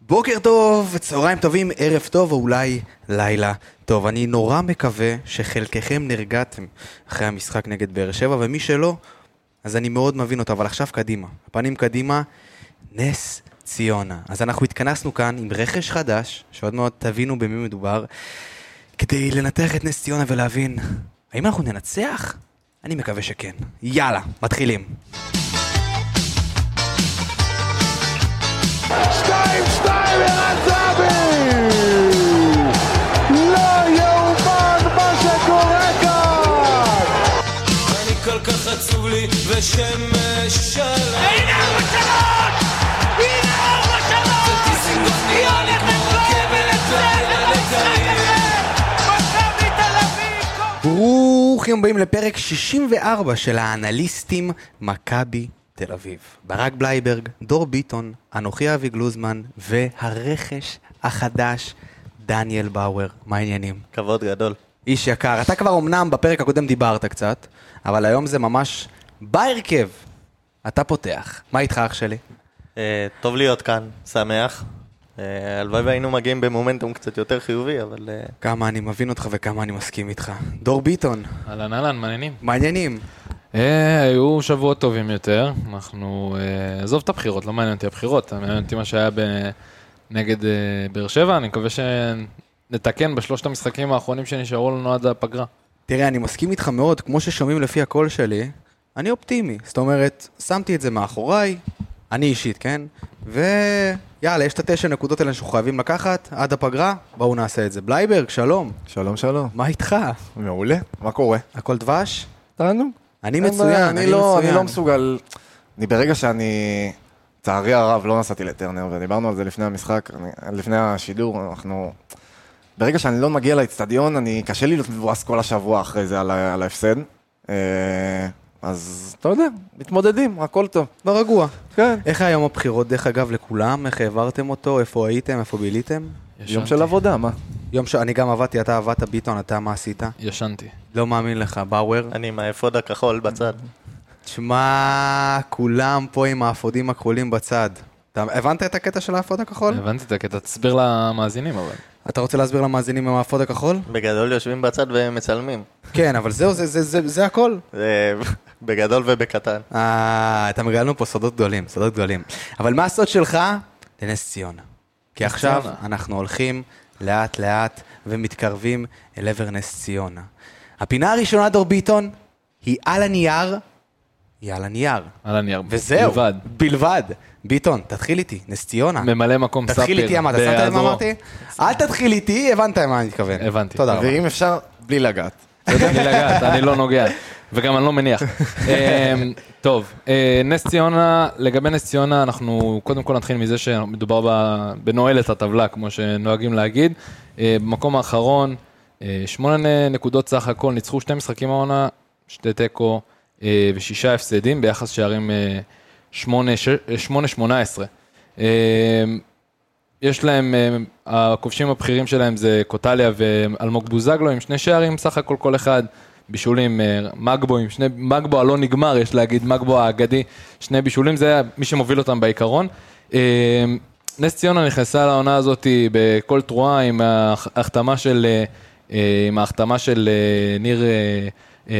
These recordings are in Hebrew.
בוקר טוב, צהריים טובים, ערב טוב, או אולי לילה טוב. אני נורא מקווה שחלקכם נרגעתם אחרי המשחק נגד באר שבע, ומי שלא, אז אני מאוד מבין אותו, אבל עכשיו קדימה. פנים קדימה, נס ציונה. אז אנחנו התכנסנו כאן עם רכש חדש, שעוד מעט תבינו במי מדובר, כדי לנתח את נס ציונה ולהבין, האם אנחנו ננצח? אני מקווה שכן. יאללה, מתחילים. שתיים, שתיים, ערן זהבי! לא יאומן מה שקורה כאן! אני כל כך עצוב לי ושמש שלם הנה ארבע שלוש! הנה ארבע שלוש! היא הולכת ברוכים הבאים לפרק 64 של האנליסטים מכבי תל אביב. ברק בלייברג, דור ביטון, אנוכי אבי גלוזמן והרכש החדש דניאל באואר. מה העניינים? כבוד גדול. איש יקר, אתה כבר אמנם בפרק הקודם דיברת קצת, אבל היום זה ממש בהרכב. אתה פותח. מה איתך אח שלי? אה, טוב להיות כאן, שמח. אה, הלוואי והיינו מגיעים במומנטום קצת יותר חיובי, אבל אה, כמה אני מבין אותך וכמה אני מסכים איתך. דור ביטון, אהלן אהלן, מעניינים. אה, היו שבועות טובים יותר, אנחנו... אה, עזוב את הבחירות, לא מעניין אותי הבחירות, מעניין אותי מה שהיה נגד אה, באר שבע, אני מקווה שנתקן בשלושת המשחקים האחרונים שנשארו לנו עד הפגרה. תראה, אני מסכים איתך מאוד, כמו ששומעים לפי הקול שלי, אני אופטימי. זאת אומרת, שמתי את זה מאחוריי, אני אישית, כן? ויאללה, יש את התשע נקודות האלה שאנחנו חייבים לקחת עד הפגרה, בואו נעשה את זה. בלייברג, שלום. שלום שלום, מה איתך? מעולה, מה קורה? הכל דבש? תענוג. אני אין בעיה, מצוין, אני אני לא, מצוין. אני לא מסוגל, אני ברגע שאני, לצערי הרב, לא נסעתי לטרנר, ודיברנו על זה לפני המשחק, אני, לפני השידור, אנחנו, ברגע שאני לא מגיע לאצטדיון, אני, קשה לי להיות מבואס כל השבוע אחרי זה על, על ההפסד. אה, אז אתה יודע, מתמודדים, הכל טוב. לא רגוע. כן, איך היה יום הבחירות, דרך אגב, לכולם? איך העברתם אותו? איפה הייתם? איפה ביליתם? יום. של עבודה, מה? יום ש... אני גם עבדתי, אתה עבדת ביטון, אתה מה עשית? ישנתי. לא מאמין לך, באואר. אני עם האפוד הכחול בצד. תשמע, כולם פה עם האפודים הכחולים בצד. אתה הבנת את הקטע של האפוד הכחול? הבנתי את הקטע, תסביר למאזינים אבל. אתה רוצה להסביר למאזינים עם האפוד הכחול? בגדול יושבים בצד ומצלמים. כן, אבל זהו, זה, זה, זה, זה הכל. זה בגדול ובקטן. אה, אתה מגלה לנו פה סודות גדולים, סודות גדולים. אבל מה הסוד שלך? לנס ציונה. כי עכשיו. אנחנו הולכים לאט לאט ומתקרבים אל עבר נס ציונה. הפינה הראשונה, דור ביטון, היא על הנייר, היא על הנייר. על הנייר. וזהו, בלבד. בלבד. ביטון, תתחיל איתי, נס ציונה. ממלא מקום סאפר. תתחיל איתי, אתה שמת לב מה. אמרתי? אל תתחיל איתי, הבנת מה אני מתכוון. הבנתי. תודה רבה. ואם אפשר, בלי לגעת. בלי לגעת, אני לא נוגע, וגם אני לא מניח. אמ, טוב, אה, נס ציונה, לגבי נס ציונה, אנחנו קודם כל נתחיל מזה שמדובר בנועלת הטבלה, כמו שנוהגים להגיד. אה, במקום האחרון, אה, שמונה נקודות סך הכל, ניצחו שתי משחקים העונה, שתי תיקו ושישה הפסדים ביחס שערים אה, שמונה ש- אה, שמונה שמונה עשרה. אה, יש להם, הכובשים הבכירים שלהם זה קוטליה ואלמוג בוזגלו עם שני שערים, סך הכל כל אחד בישולים, אה, מגבו שני, מגבו הלא נגמר, יש להגיד, מגבו האגדי, שני בישולים, זה מי שמוביל אותם בעיקרון. אה, נס ציונה נכנסה לעונה הזאת בכל תרועה עם ההחתמה של, אה, עם ההחתמה של ניר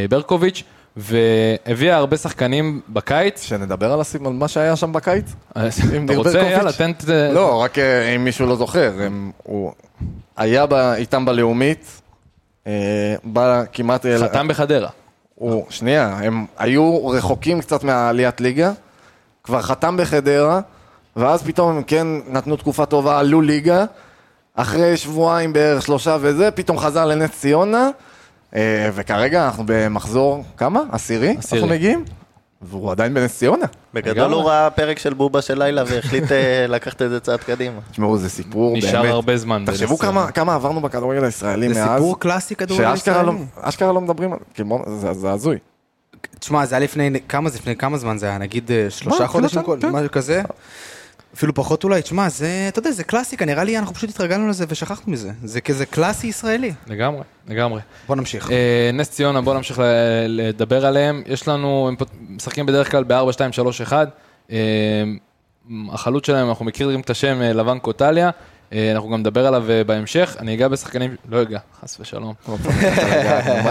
ברקוביץ', והביאה הרבה שחקנים בקיץ. שנדבר על הסימן, מה שהיה שם בקיץ? אז עם אתה ניר רוצה, ברקוביץ'? יאללה, תן... ת- לא, רק אם מישהו לא זוכר, הם- הוא היה ב- איתם בלאומית, בא כמעט... חתם בחדרה. הוא, שנייה, הם היו רחוקים קצת מהעליית ליגה, כבר חתם בחדרה, ואז פתאום הם כן נתנו תקופה טובה, עלו ליגה, אחרי שבועיים בערך שלושה וזה, פתאום חזר לנס ציונה, אה, וכרגע אנחנו במחזור, כמה? עשירי? עשירי. אנחנו מגיעים? והוא עדיין בנס ציונה. בגדול. הוא ראה פרק של בובה של לילה והחליט אה, לקחת את זה צעד קדימה. תשמעו, זה סיפור באמת. נשאר הרבה זמן. תחשבו בנס ציונה. כמה, כמה עברנו בכדורגל הישראלי זה מאז, סיפור קלאסי כדורגל שאשכרה לא, ישראלי. לא מדברים על... כאילו, זה, זה הזוי. תשמע, זה היה לפני, כמה זה לפני כמה זמן זה היה? נגיד אה, שלושה חודשים, שנה, כן. משהו כזה? אפילו פחות אולי, תשמע, זה, אתה יודע, זה קלאסיקה, נראה לי אנחנו פשוט התרגלנו לזה ושכחנו מזה. זה כזה קלאסי ישראלי. לגמרי, לגמרי. בוא נמשיך. אה, נס ציונה, בואו נמשיך לדבר עליהם. יש לנו, הם משחקים בדרך כלל ב-4, 2, 3, 1. אה, החלוץ שלהם, אנחנו מכירים את השם אה, לבן קוטליה, אנחנו גם נדבר עליו אה, בהמשך, אני אגע בשחקנים, לא אגע, חס ושלום. מה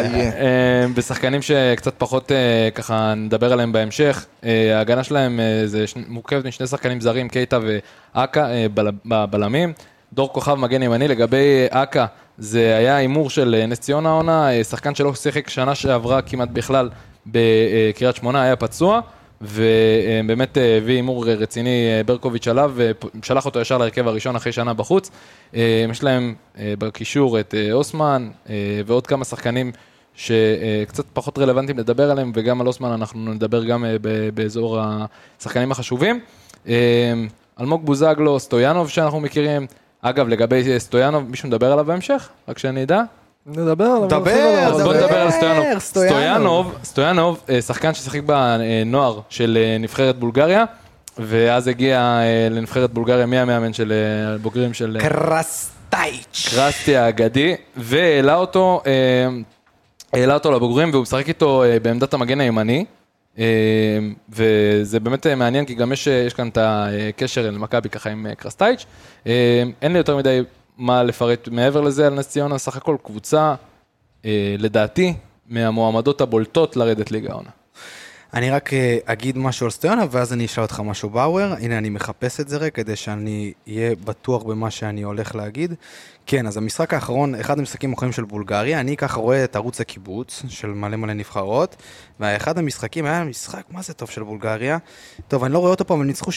יהיה? אה, בשחקנים שקצת פחות אה, ככה נדבר עליהם בהמשך. אה, ההגנה שלהם אה, זה מורכבת משני שחקנים זרים, קייטה ואכא אה, בל- בבלמים. דור כוכב מגן ימני, לגבי אה, אכא זה היה הימור של אה, נס ציונה העונה, אה, שחקן שלא שיחק שנה שעברה כמעט בכלל בקריית שמונה, היה פצוע. ובאמת אה, הביא הימור רציני אה, ברקוביץ' עליו, ושלח אותו ישר להרכב הראשון אחרי שנה בחוץ. אה, יש להם אה, בקישור את אה, אוסמן אה, ועוד כמה שחקנים שקצת פחות רלוונטיים לדבר עליהם, וגם על אוסמן אנחנו נדבר גם אה, באזור השחקנים החשובים. אה, אלמוג בוזגלו, סטויאנוב שאנחנו מכירים. אגב, לגבי אה, סטויאנוב, מישהו מדבר עליו בהמשך? רק שאני אדע. נדבר עליו. דבר. אז בוא דבר, נדבר על סטויאנוב. סטויאנוב. סטויאנוב, סטויאנוב, אה, שחקן ששיחק בנוער של אה, נבחרת בולגריה, ואז הגיע אה, לנבחרת בולגריה מהמאמן של אה, בוגרים של אה, קרסטייץ'. קרסטי האגדי, והעלה אותו, אה, העלה אותו לבוגרים, והוא משחק איתו אה, בעמדת המגן הימני. אה, וזה באמת אה, מעניין, כי גם יש, אה, יש כאן את הקשר למכבי ככה עם אה, קרסטייץ'. אה, אין לי יותר מדי מה לפרט מעבר לזה על נס ציונה, סך הכל קבוצה, אה, לדעתי, מהמועמדות הבולטות לרדת ליגה העונה. אני רק אה, אגיד משהו על סטויאנה, ואז אני אשאל אותך משהו באואר. הנה, אני מחפש את זה רגע, כדי שאני אהיה בטוח במה שאני הולך להגיד. כן, אז המשחק האחרון, אחד המשחקים האחרונים של בולגריה, אני ככה רואה את ערוץ הקיבוץ של מלא מלא נבחרות, ואחד המשחקים היה משחק, מה זה טוב של בולגריה? טוב, אני לא רואה אותו פה, אבל ניצחו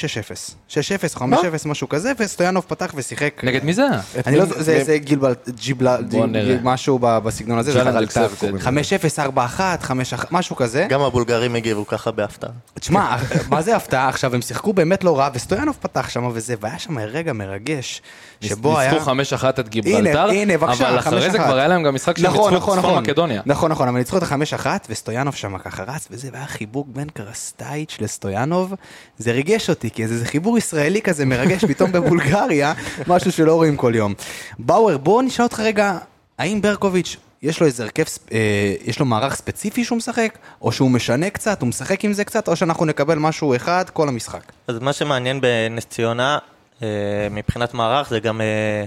6-0. 6-0, 5-0, משהו כזה, וסטויאנוב פתח ושיחק. נגד מי זה? אני לא, זה, זה גיל, ג'יבלה, בוא נראה. משהו בסגנון הזה, זה ג'אנל חלק אלכסר קוראים 5-0, 4-1, 5-1, משהו כזה. גם הבולגרים הגיבו ככה בהפתעה. תשמע, מה זה הפתעה? עכשיו, הם שיחקו באמת לא רע, וסטויאנוב פתח שם וזה, והיה שם רגע מרגש, שבו היה... ניצחו 5-1 את גיברלטר, הנה, הנה, בבקשה, אבל אחרי זה 5-1. כבר היה להם גם משחק שהם נכון, ניצחו נכון, את צפון נכון. מקדוניה. נכון, נכון, אבל ניצחו את החמש אחת, וסטויאנוב שם ככה רץ וזה, והיה חיבוק בין קרסטייץ' לסטויאנוב. זה ריגש אותי, כי זה, זה חיבור ישראלי כזה מרגש פתאום בבולגריה, משהו שלא רואים כל יום. באואר, בוא נשאל אותך רגע, האם ברקוביץ', יש לו איזה הרכב, אה, יש לו מערך ספציפי שהוא משחק, או שהוא משנה קצת, הוא משחק עם זה קצת, או שאנחנו נקבל משהו אחד כל המשחק. אז מה שמעניין בנס ציונה, אה, מבחינת מערך, זה גם... אה,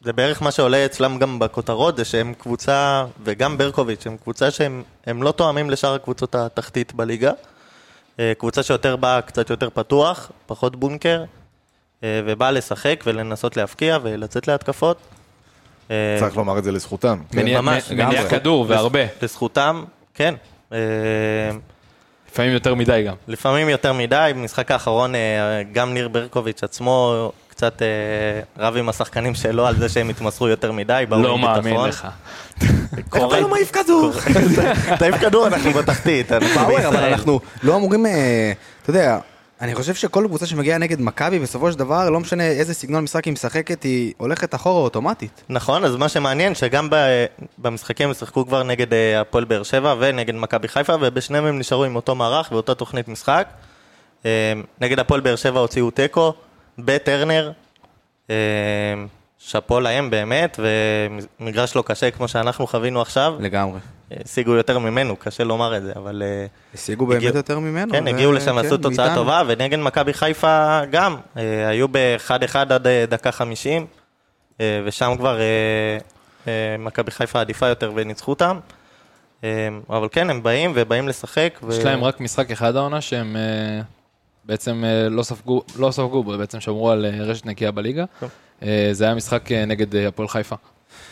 זה בערך מה שעולה אצלם גם בכותרות, זה שהם קבוצה, וגם ברקוביץ', הם קבוצה שהם הם לא תואמים לשאר הקבוצות התחתית בליגה. אה, קבוצה שיותר באה קצת יותר פתוח, פחות בונקר, אה, ובאה לשחק ולנסות להבקיע ולצאת להתקפות. אה, צריך לומר את זה לזכותם. מניע ממש, מניע. כדור והרבה, לזכותם, כן. לפעמים יותר מדי גם. לפעמים יותר מדי, במשחק האחרון גם ניר ברקוביץ' עצמו קצת אה, רב עם השחקנים שלו על זה שהם התמסרו יותר מדי, באו לא מאמין. לך. קורה- אתה לא מעיף כדור. תעיף כדור, אנחנו בתחתית. אנחנו באואר, אבל בישראל. אנחנו לא אמורים, אה, אתה יודע, אני חושב שכל קבוצה שמגיעה נגד מכבי, בסופו של דבר, לא משנה איזה סגנון משחק היא משחקת, היא הולכת אחורה אוטומטית. נכון, אז מה שמעניין, שגם ב- במשחקים הם שיחקו כבר נגד אה, הפועל באר שבע ונגד מכבי חיפה, ובשניהם הם נשארו עם אותו מערך ואותה תוכנית משחק. נגד הפועל באר שבע הוציאו תיקו, בטרנר. אה, שאפו להם באמת, ומגרש לא קשה כמו שאנחנו חווינו עכשיו. לגמרי. השיגו יותר ממנו, קשה לומר את זה, אבל... אה, השיגו באמת הגיעו- יותר ממנו. כן, ו- הגיעו לשם, כן, עשו תוצאה מאיתנו. טובה, ונגד מכבי חיפה גם. אה, היו ב-1-1 עד דקה 50, אה, ושם כבר מכבי חיפה עדיפה יותר וניצחו אותם. אבל כן, הם באים ובאים לשחק. ו- יש להם רק משחק אחד העונה שהם בעצם אה, לא ספגו, לא ספגו בו, בעצם שמרו על אה, רשת נקייה בליגה. אה, זה היה משחק נגד הפועל חיפה.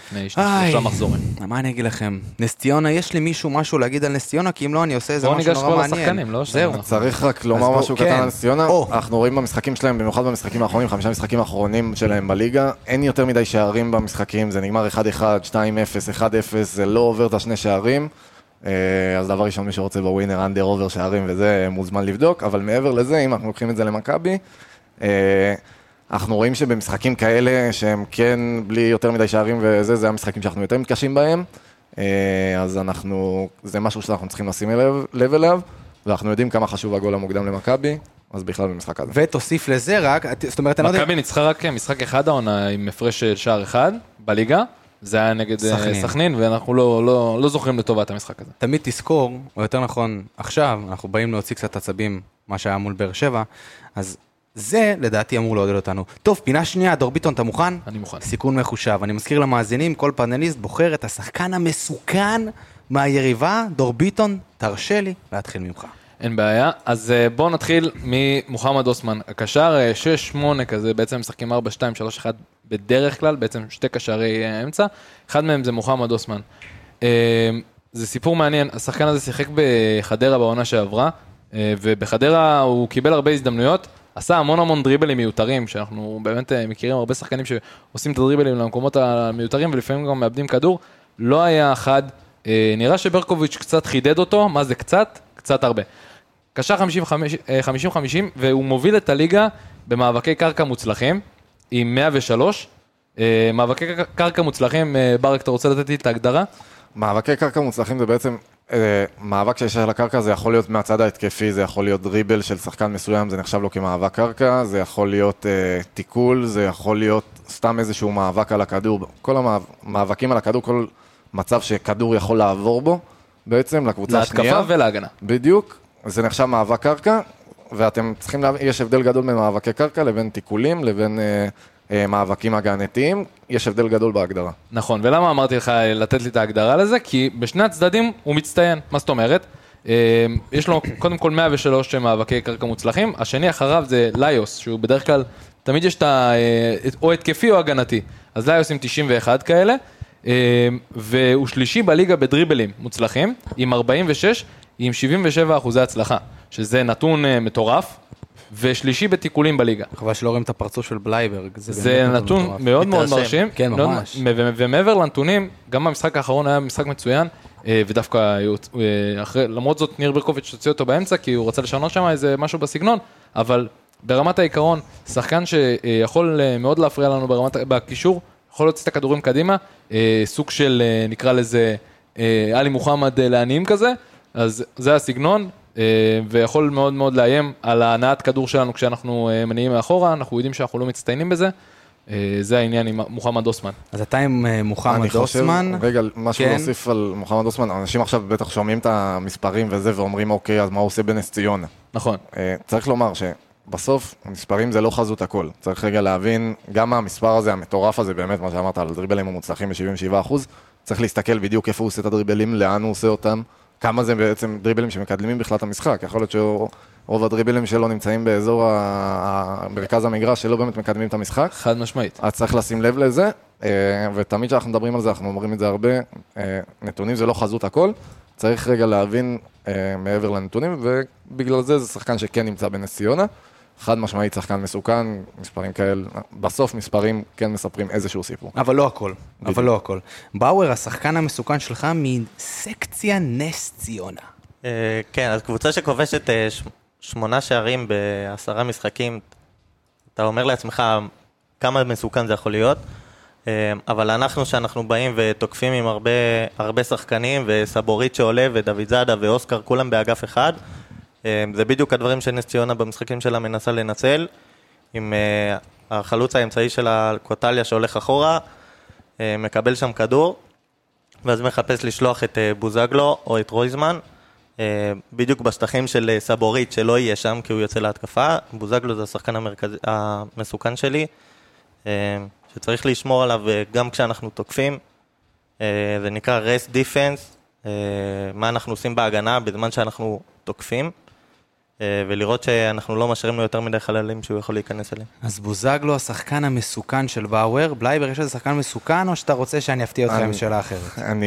לפני. שלושה מחזורים. מה אני אגיד לכם? נס ציונה, יש לי מישהו משהו להגיד על נס ציונה? כי אם לא, אני עושה איזה בואו משהו ניגש נורא כבר מעניין. לשחקנים, לא? זהו. צריך רק לומר משהו כן. קטן על נס ציונה. אנחנו רואים במשחקים שלהם, במיוחד במשחקים האחרונים, חמישה משחקים האחרונים שלהם בליגה, אין יותר מדי שערים במשחקים, זה נגמר 1-1, 2-0, 1-0, זה לא עובר את השני שערים. אה, אז דבר ראשון, מי שרוצה בווינר, under over שערים וזה, מוזמן לבדוק, אבל מעבר לזה, אם אנחנו לוקחים את זה למכבי, אה, אנחנו רואים שבמשחקים כאלה, שהם כן בלי יותר מדי שערים וזה, זה המשחקים שאנחנו יותר מתקשים בהם. אה, אז אנחנו, זה משהו שאנחנו צריכים לשים לב, לב אליו, ואנחנו יודעים כמה חשוב הגול המוקדם למכבי, אז בכלל במשחק הזה. ותוסיף לזה רק, את- זאת אומרת, אני לא יודע... מכבי ניצחה רק משחק אחד העונה עם הפרש שער אחד בליגה. זה היה נגד אה, סכנין. סכנין, ואנחנו לא- לא לא זוכרים לטובה את המשחק הזה. תמיד תזכור, או יותר נכון, עכשיו, אנחנו באים להוציא קצת עצבים, מה שהיה מול באר שבע, אז זה, לדעתי, אמור לעודד אותנו. טוב, פינה שנייה, דור ביטון, אתה מוכן? אני מוכן. סיכון מחושב. אני מזכיר למאזינים, כל פאנליסט בוחר את השחקן המסוכן מהיריבה. דור ביטון, תרשה לי להתחיל ממך. אין בעיה. אז אה, בואו נתחיל ממוחמד אוסמן. הקשר אה, 6-8 כזה, בעצם משחקים 4-2-3-1 בדרך כלל, בעצם שתי קשרי אה, אמצע. אחד מהם זה מוחמד אוסמן. אה, זה סיפור מעניין, השחקן הזה שיחק בחדרה בעונה שעברה, אה, ובחדרה הוא קיבל הרבה הזדמנויות, עשה המון המון דריבלים מיותרים, שאנחנו באמת אה, מכירים הרבה שחקנים שעושים את הדריבלים למקומות המיותרים ולפעמים גם מאבדים כדור. לא היה חד, אה, נראה שברקוביץ' קצת חידד אותו, מה זה קצת? קצת הרבה. קשר 50-50 והוא מוביל את הליגה במאבקי קרקע מוצלחים עם 103. אה, מאבקי קרקע מוצלחים, אה, ברק, אתה רוצה לתת לי את ההגדרה? מאבקי קרקע מוצלחים זה בעצם אה, מאבק שיש על הקרקע, זה יכול להיות מהצד ההתקפי, זה יכול להיות דריבל של שחקן מסוים, זה נחשב לו כמאבק קרקע, זה יכול להיות אה, תיקול, זה יכול להיות סתם איזשהו מאבק על הכדור. כל המאבקים על הכדור, כל מצב שכדור יכול לעבור בו, בעצם לקבוצה השנייה. להתקפה ולהגנה. בדיוק, זה נחשב מאבק קרקע, ואתם צריכים להבין, יש הבדל גדול בין מאבקי קרקע לבין תיקולים, לבין אה, אה, מאבקים הגנתיים, יש הבדל גדול בהגדרה. נכון, ולמה אמרתי לך לתת לי את ההגדרה לזה? כי בשני הצדדים הוא מצטיין. מה זאת אומרת? אה, יש לו קודם כל 103 מאבקי קרקע מוצלחים, השני אחריו זה ליוס, שהוא בדרך כלל, תמיד יש את ה... אה, או התקפי או הגנתי. אז ליוס עם 91 כאלה, אה, והוא שלישי בליגה בדריבלים מוצלחים, עם 46, עם 77 אחוזי הצלחה, שזה נתון אה, מטורף, ושלישי בתיקולים בליגה. חבל שלא רואים את הפרצוף של בלייברג. זה באמת נתון מטורף. מאוד מאוד. מרשים. כן, מאוד- ממש. ומעבר לנתונים, גם במשחק האחרון היה משחק מצוין, אה, ודווקא אה, אחרי, למרות זאת ניר ברקוביץ' הוציא אותו באמצע, כי הוא רצה לשנות שם איזה משהו בסגנון, אבל ברמת העיקרון, שחקן שיכול מאוד להפריע לנו ברמת, בקישור, יכול להוציא את הכדורים קדימה, סוג של, נקרא לזה, עלי מוחמד לעניים כזה, אז זה הסגנון, אה, ויכול מאוד מאוד לאיים על ההנעת כדור שלנו כשאנחנו אה, מניעים מאחורה, אנחנו יודעים שאנחנו לא מצטיינים בזה. אה, זה העניין עם מוחמד אוסמן. אז אתה עם אני מוחמד חושב, אוסמן. רגע, משהו כן. להוסיף על מוחמד אוסמן, אנשים עכשיו בטח שומעים את המספרים וזה ואומרים, אוקיי, אז מה הוא עושה בנס ציונה? נכון. צריך לומר שבסוף, המספרים זה לא חזות הכל. צריך רגע להבין, גם המספר הזה, המטורף הזה, באמת, מה שאמרת על דריבלים המוצלחים ב-77%, צריך להסתכל בדיוק איפה הוא עושה את הדריבלים, לאן הוא עושה אותם, כמה זה בעצם דריבלים שמקדמים בכלל את המשחק. יכול להיות שרוב הדריבלים שלו נמצאים באזור מרכז המגרש, שלא באמת מקדמים את המשחק. חד משמעית. אז צריך לשים לב לזה, אה, ותמיד כשאנחנו מדברים על זה, אנחנו אומרים את זה הרבה, אה, נתונים זה לא חזות הכל, צריך רגע להבין אה, מעבר לנתונים, ובגלל זה זה שחקן שכן נמצא בנס ציונה. חד משמעית שחקן מסוכן, מספרים כאלה, בסוף מספרים כן מספרים איזשהו סיפור. אבל לא הכל, אבל בדיוק. לא הכל. באואר, השחקן המסוכן שלך מסקציה נס ציונה. אה, כן, אז קבוצה שכובשת אה, ש- שמונה שערים בעשרה משחקים, אתה אומר לעצמך כמה מסוכן זה יכול להיות, אה, אבל אנחנו, שאנחנו באים ותוקפים עם הרבה, הרבה שחקנים, וסבורית שעולה, ודוד זאדה ואוסקר, כולם באגף אחד, זה בדיוק הדברים שנס ציונה במשחקים שלה מנסה לנצל, עם אה, החלוץ האמצעי שלה, קוטליה, שהולך אחורה, אה, מקבל שם כדור, ואז מחפש לשלוח את אה, בוזגלו או את רויזמן, בדיוק בשטחים של סבורית, שלא יהיה שם כי הוא יוצא להתקפה. בוזגלו זה השחקן המרכז... המסוכן שלי, שצריך לשמור עליו גם כשאנחנו תוקפים. זה נקרא defense, אה, מה אנחנו עושים בהגנה בזמן שאנחנו תוקפים, ולראות שאנחנו לא משאירים לו יותר מדי חללים שהוא יכול להיכנס אליהם. אז בוזגלו השחקן המסוכן של באואר. בלייבר, יש איזה שחקן מסוכן, או שאתה רוצה שאני אפתיע אותך עם אני- שאלה אחרת? אני,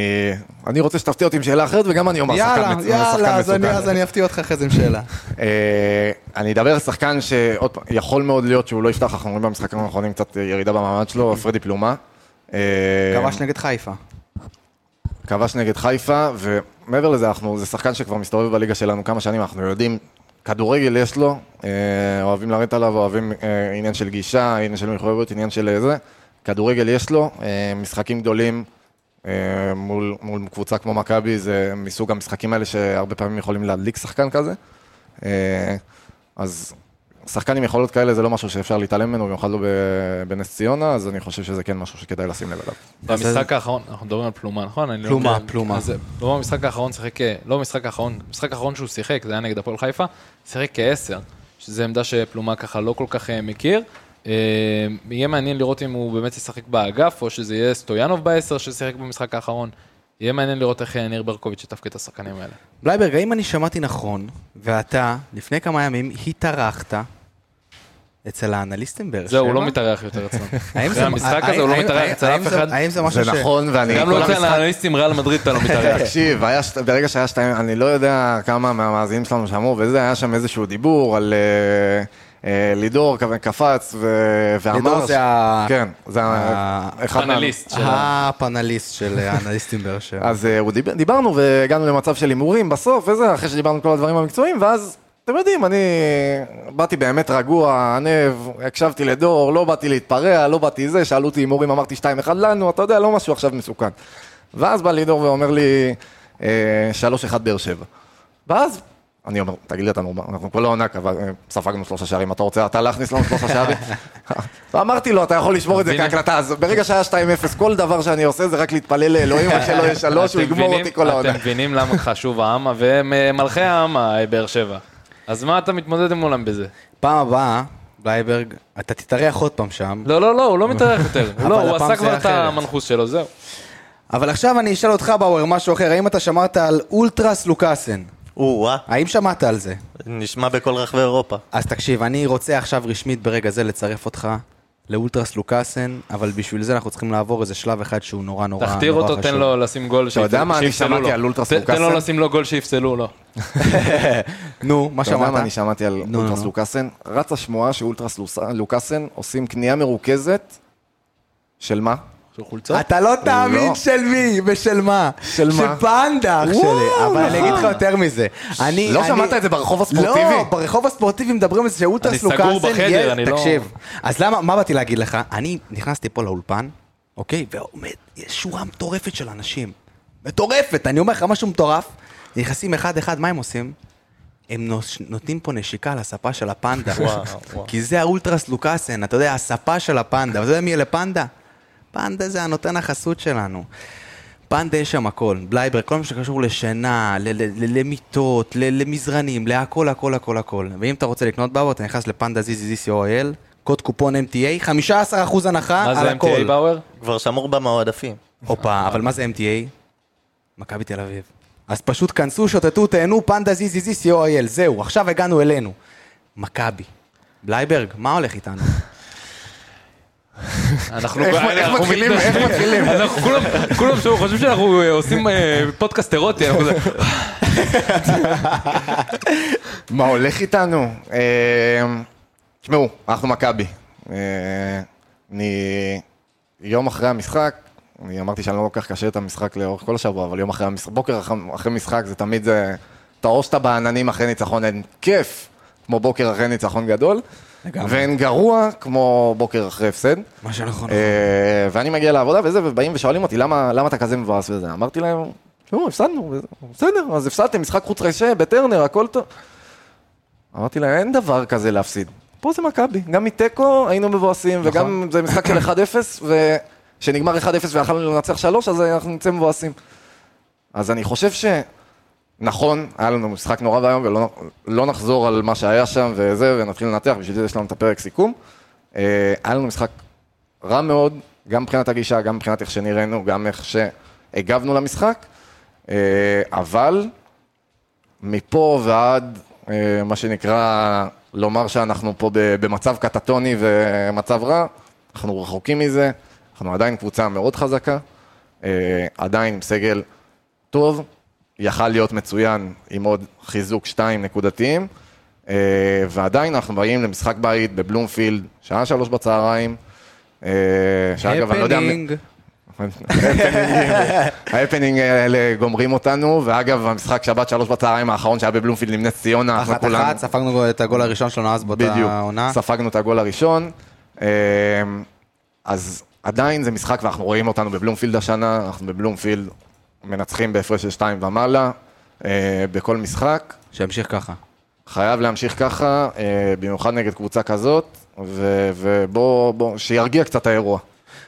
אני רוצה שתפתיע אותי עם שאלה אחרת, וגם אני אומר יאללה, שחקן מצ- יאללה, שחקן אז אני- מסוכן. אז אני אפתיע אותך אחרי זה עם שאלה. אה, אני אדבר על שחקן שעוד פעם, יכול מאוד להיות שהוא לא יפתח, אנחנו רואים במשחקים האחרונים קצת ירידה במעמד שלו, פרדי פלומה. אה, כבש נגד חיפה. כבש נגד חיפה, ומעבר לזה, אנחנו, זה שחקן שכבר מסתובב בליגה שלנו כמה שנים, אנחנו יודעים, כדורגל יש לו, אה, אוהבים לרדת עליו, אוהבים אה, עניין של גישה, עניין של מחויבות, עניין של אה, זה, כדורגל יש לו, משחקים גדולים מול, מול קבוצה כמו מכבי, זה מסוג המשחקים האלה שהרבה פעמים יכולים להדליק שחקן כזה. אז שחקן עם יכולות כאלה זה לא משהו שאפשר להתעלם ממנו, במיוחד לא בנס ציונה, אז אני חושב שזה כן משהו שכדאי לשים לב אליו. במשחק האחרון, אנחנו מדברים על פלומה, נכון? לא פלומה, יודע. פלומה. אז, פלומה במשחק האחרון שיחק, אה, לא במשחק האחרון, במשחק האחרון שהוא שיחק, זה היה נגד הפועל חיפה, שיחק כעשר, שזו עמדה שפלומה ככה לא כל כך אה, מכיר. אה, יהיה מעניין לראות אם הוא באמת ישחק באגף, או שזה יהיה סטויאנוב בעשר ששיחק במשחק האחרון. יהיה מעניין לראות איך אה, ניר ברקוביץ' יתפקד את השחקנים האלה. בלייברג, האם אני שמעתי נכון, ואתה, לפני כמה ימים, התארחת אצל האנליסטים באר שבע? זהו, הוא לא מתארח יותר אצלנו. אחרי זה- המשחק הזה האם- הוא לא מתארח אצל אף זה- אחד. האם זה משהו זה ש... נכון, ואני... גם לא אצל האנליסטים ריאל מדריד אתה לא מתארח. תקשיב, ברגע שהיה שתיים, אני לא יודע כמה מהמאזינים שלנו שמעו, וזה, היה שם איזשהו דיבור על אה, אה, לידור קפץ ואמר... לידור זה ש- ה- כן, זה אחד שלנו. הפאנליסט של האנליסטים באר שבע. אז אה, דיברנו והגענו למצב של הימורים בסוף וזה, אחרי שדיברנו כל הדברים המקצועיים, ואז, אתם יודעים, אני באתי באמת רגוע, ענב, הקשבתי לדור, לא באתי להתפרע, לא באתי זה, שאלו אותי הימורים, אמרתי 2-1 לנו, אתה יודע, לא משהו עכשיו מסוכן. ואז בא לידור ואומר לי, אה, 3-1 באר שבע. ואז... אני אומר, תגיד לי, אנחנו כל העונה קבע- אה, ספגנו שלושה שערים, אתה רוצה אתה להכניס לנו שלושה שערים? ואמרתי לו, אתה יכול לשמור את זה. כהקלטה, אז ברגע שהיה 2-0, כל דבר שאני עושה זה רק להתפלל לאלוהים, רק שלא יהיה שלוש, הוא יגמור אותי כל העונה. אתם מבינים למה חשוב העמה, והם אה, אה, באר שבע. אז מה אתה מתמודד מולם בזה? פעם הבאה, בלייברג, אתה תתארח עוד פעם שם. לא, לא, לא, הוא לא מתארח יותר. לא, הוא עשה כבר את. המנחוס שלו, זהו. אבל עכשיו אני אשאל אותך, באואר, משהו אחר. האם אתה שמעת על אולטרס לוקאסן? או-אה, האם שמעת על זה? נשמע בכל רחבי אירופה. אז תקשיב, אני רוצה עכשיו רשמית ברגע זה לצרף אותך לאולטרס לוקאסן, אבל בשביל זה אנחנו צריכים לעבור איזה שלב אחד שהוא נורא נורא נורא תכתיר חשוב. אותו, תן לו לשים גול אתה יודע מה אני שיפסלו שמעתי לו. על אולטרס ת- תן לו לוקאסן? לשים לו גול שיפסלו לו. נו, מה אתה יודע שמעת? מה אני שמעתי על אולטרס. לוקאסן? רצה שמועה שאולטרס לוקאסן עושים קנייה מרוכזת של מה? של חולצות? אתה לא תאמין לא. של מי ושל מה. של מה? של פנדה, אח שלי. אבל אני אגיד לך נכון. יותר מזה. אני... לא אני- שמעת את זה ברחוב הספורטיבי? לא, ברחוב הספורטיבי מדברים על זה שאולטרס אני לוקאסן... סגור בחדר, אני לא- תקשיב, אז למה, מה באתי להגיד לך? אני נכנסתי פה לאולפן, אוקיי? ועומד, יש שורה מטורפת של אנשים. מטורפת, אני אומר לך משהו מטורף. נכנסים אחד-אחד, מה הם עושים? הם נותנים פה נשיקה לספה של הפנדה. כי זה האולטרס לוקאסן, אתה יודע, הספה של הפנדה. ואתה יודע מי אלה פנדה? פנדה זה הנותן החסות שלנו. פנדה יש שם הכל, בלייבר, כל מה שקשור לשינה, ל- ל- ל- למיטות, ל- למזרנים, להכל, הכל, הכל, הכל. ואם אתה רוצה לקנות באבו, אתה נכנס לפנדה ZZZCOIL, קוד קופון MTA, 15% הנחה מה על זה הכל. MTA באואר? כבר שמור במועדפים. הופה, אבל מה זה MTA? מכבי תל אביב. אז פשוט כנסו, שוטטו, תהנו, פנדה ZZZCOIL, זהו, עכשיו הגענו אלינו. מכבי. בלייברג, מה הולך איתנו? אנחנו איך אנחנו מתחילים? איך מתחילים? כולם, חושבים שאנחנו אה, עושים אה, פודקאסט אירוטי, מה הולך איתנו? אה, תשמעו, אנחנו מכבי. אני... יום אחרי המשחק, אני אמרתי שאני לא לוקח קשה את המשחק לאורך כל השבוע, אבל יום אחרי המשחק, בוקר אחרי- משחק זה תמיד זה... אתה או שאתה בעננים אחרי ניצחון, אין כיף, כמו בוקר אחרי ניצחון גדול. ואין גרוע כמו בוקר אחרי הפסד. מה שנכון. אה, ואני מגיע לעבודה וזה, ובאים ושואלים אותי, למה, אתה כזה מבואס וזה? אמרתי להם, תשמעו, הפסדנו, בסדר, אז הפסדתם, משחק חוץ רשע, בטרנר, הכל טוב. אמרתי להם, אין דבר כזה להפסיד. פה זה מכבי, גם מתיקו היינו מבואסים, וגם זה משחק של 1-0, וכשנגמר 1-0 ויכולנו לנצח 3, אז אנחנו נצא מבואסים. אז אני חושב ש... נכון, היה לנו משחק נורא ואיום, ולא לא נחזור על מה שהיה שם וזה, ונתחיל לנתח, בשביל זה יש לנו את הפרק סיכום. אה, היה לנו משחק רע מאוד, גם מבחינת הגישה, גם מבחינת איך שנראינו, גם איך שהגבנו למשחק, אה, אבל מפה ועד אה, מה שנקרא לומר שאנחנו פה במצב קטטוני ומצב רע, אנחנו רחוקים מזה, אנחנו עדיין קבוצה מאוד חזקה, עדיין עם סגל טוב, יכל להיות מצוין עם עוד חיזוק שתיים נקודתיים, אה, ועדיין אנחנו באים למשחק בית בבלומפילד, שעה שלוש בצהריים, אה, שאגב, אני לא יודע... ההפנינג האלה גומרים אותנו, ואגב, המשחק שבת שלוש בצהריים האחרון שהיה בבלומפילד עם נס ציונה, אנחנו אחת כולנו- אחת, ספגנו את הגול הראשון שלנו אז באותה בדיוק, עונה. ספגנו את הגול הראשון. אה, אז עדיין זה משחק ואנחנו רואים אותנו בבלומפילד השנה, אנחנו בבלומפילד מנצחים בהפרש של שתיים ומעלה, אה, בכל משחק. שימשיך ככה. חייב להמשיך ככה, אה, במיוחד נגד קבוצה כזאת, ו- ובוא, בוא, שירגיע קצת האירוע.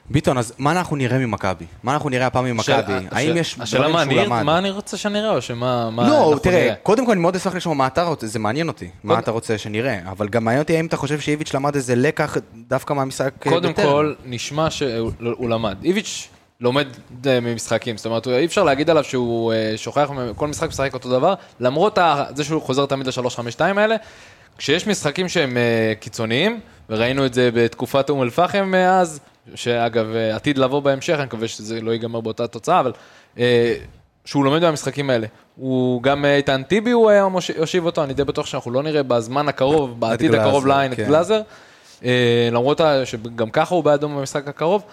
ביטון, אז מה אנחנו נראה ממכבי? מה אנחנו נראה הפעם ממכבי? השאלה- האם יש השאלה דברים שהוא אני- למד? מה אני רוצה שנראה, או שמה... מה לא, אנחנו תראה, נראה? קודם כל אני מאוד אשמח לשמוע מה אתה רוצה, זה מעניין אותי. מה אתה רוצה שנראה, אבל גם מעניין אותי האם אתה חושב שאיביץ' למד איזה לקח דווקא מהמשחק אה, קודם. כל, נשמע שהוא הוא למד. איביץ' לומד אה, ממשחקים, זאת אומרת, אי אפשר להגיד עליו שהוא אה, שוכח, כל משחק משחק אותו דבר, למרות זה שהוא חוזר תמיד ל-352 האלה, כשיש משחקים שהם אה, קיצוניים, וראינו את זה בתקופת אום אל-פחם אה, אז, שאגב, עתיד לבוא בהמשך, אני מקווה שזה לא ייגמר באותה תוצאה, אבל שהוא לומד מהמשחקים האלה. הוא גם איתן טיבי, הוא יושיב אותו, אני די בטוח שאנחנו לא נראה בזמן הקרוב, בעתיד הקרוב לעין את כן. גלאזר. אה, למרות שגם ככה הוא באדום במשחק הקרוב,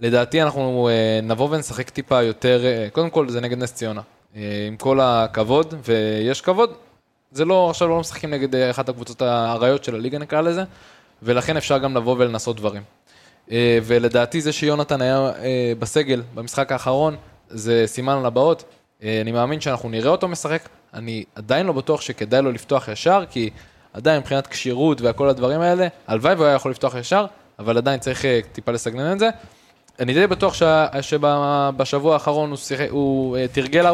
לדעתי אנחנו אה, נבוא ונשחק טיפה יותר, אה, קודם כל זה נגד נס ציונה. אה, עם כל הכבוד, ויש כבוד, זה לא, עכשיו לא משחקים נגד אחת הקבוצות האריות של הליגה נקרא לזה, ולכן אפשר גם לבוא ולנסות דברים. ולדעתי זה שיונתן היה בסגל במשחק האחרון, זה סימן לבאות. אני מאמין שאנחנו נראה אותו משחק, אני עדיין לא בטוח שכדאי לו לפתוח ישר, כי עדיין מבחינת כשירות וכל הדברים האלה, הלוואי והוא היה יכול לפתוח ישר, אבל עדיין צריך טיפה לסגנן את זה. אני די בטוח שבשבוע האחרון הוא, שיחק, הוא אה, תרגל 4-3-3,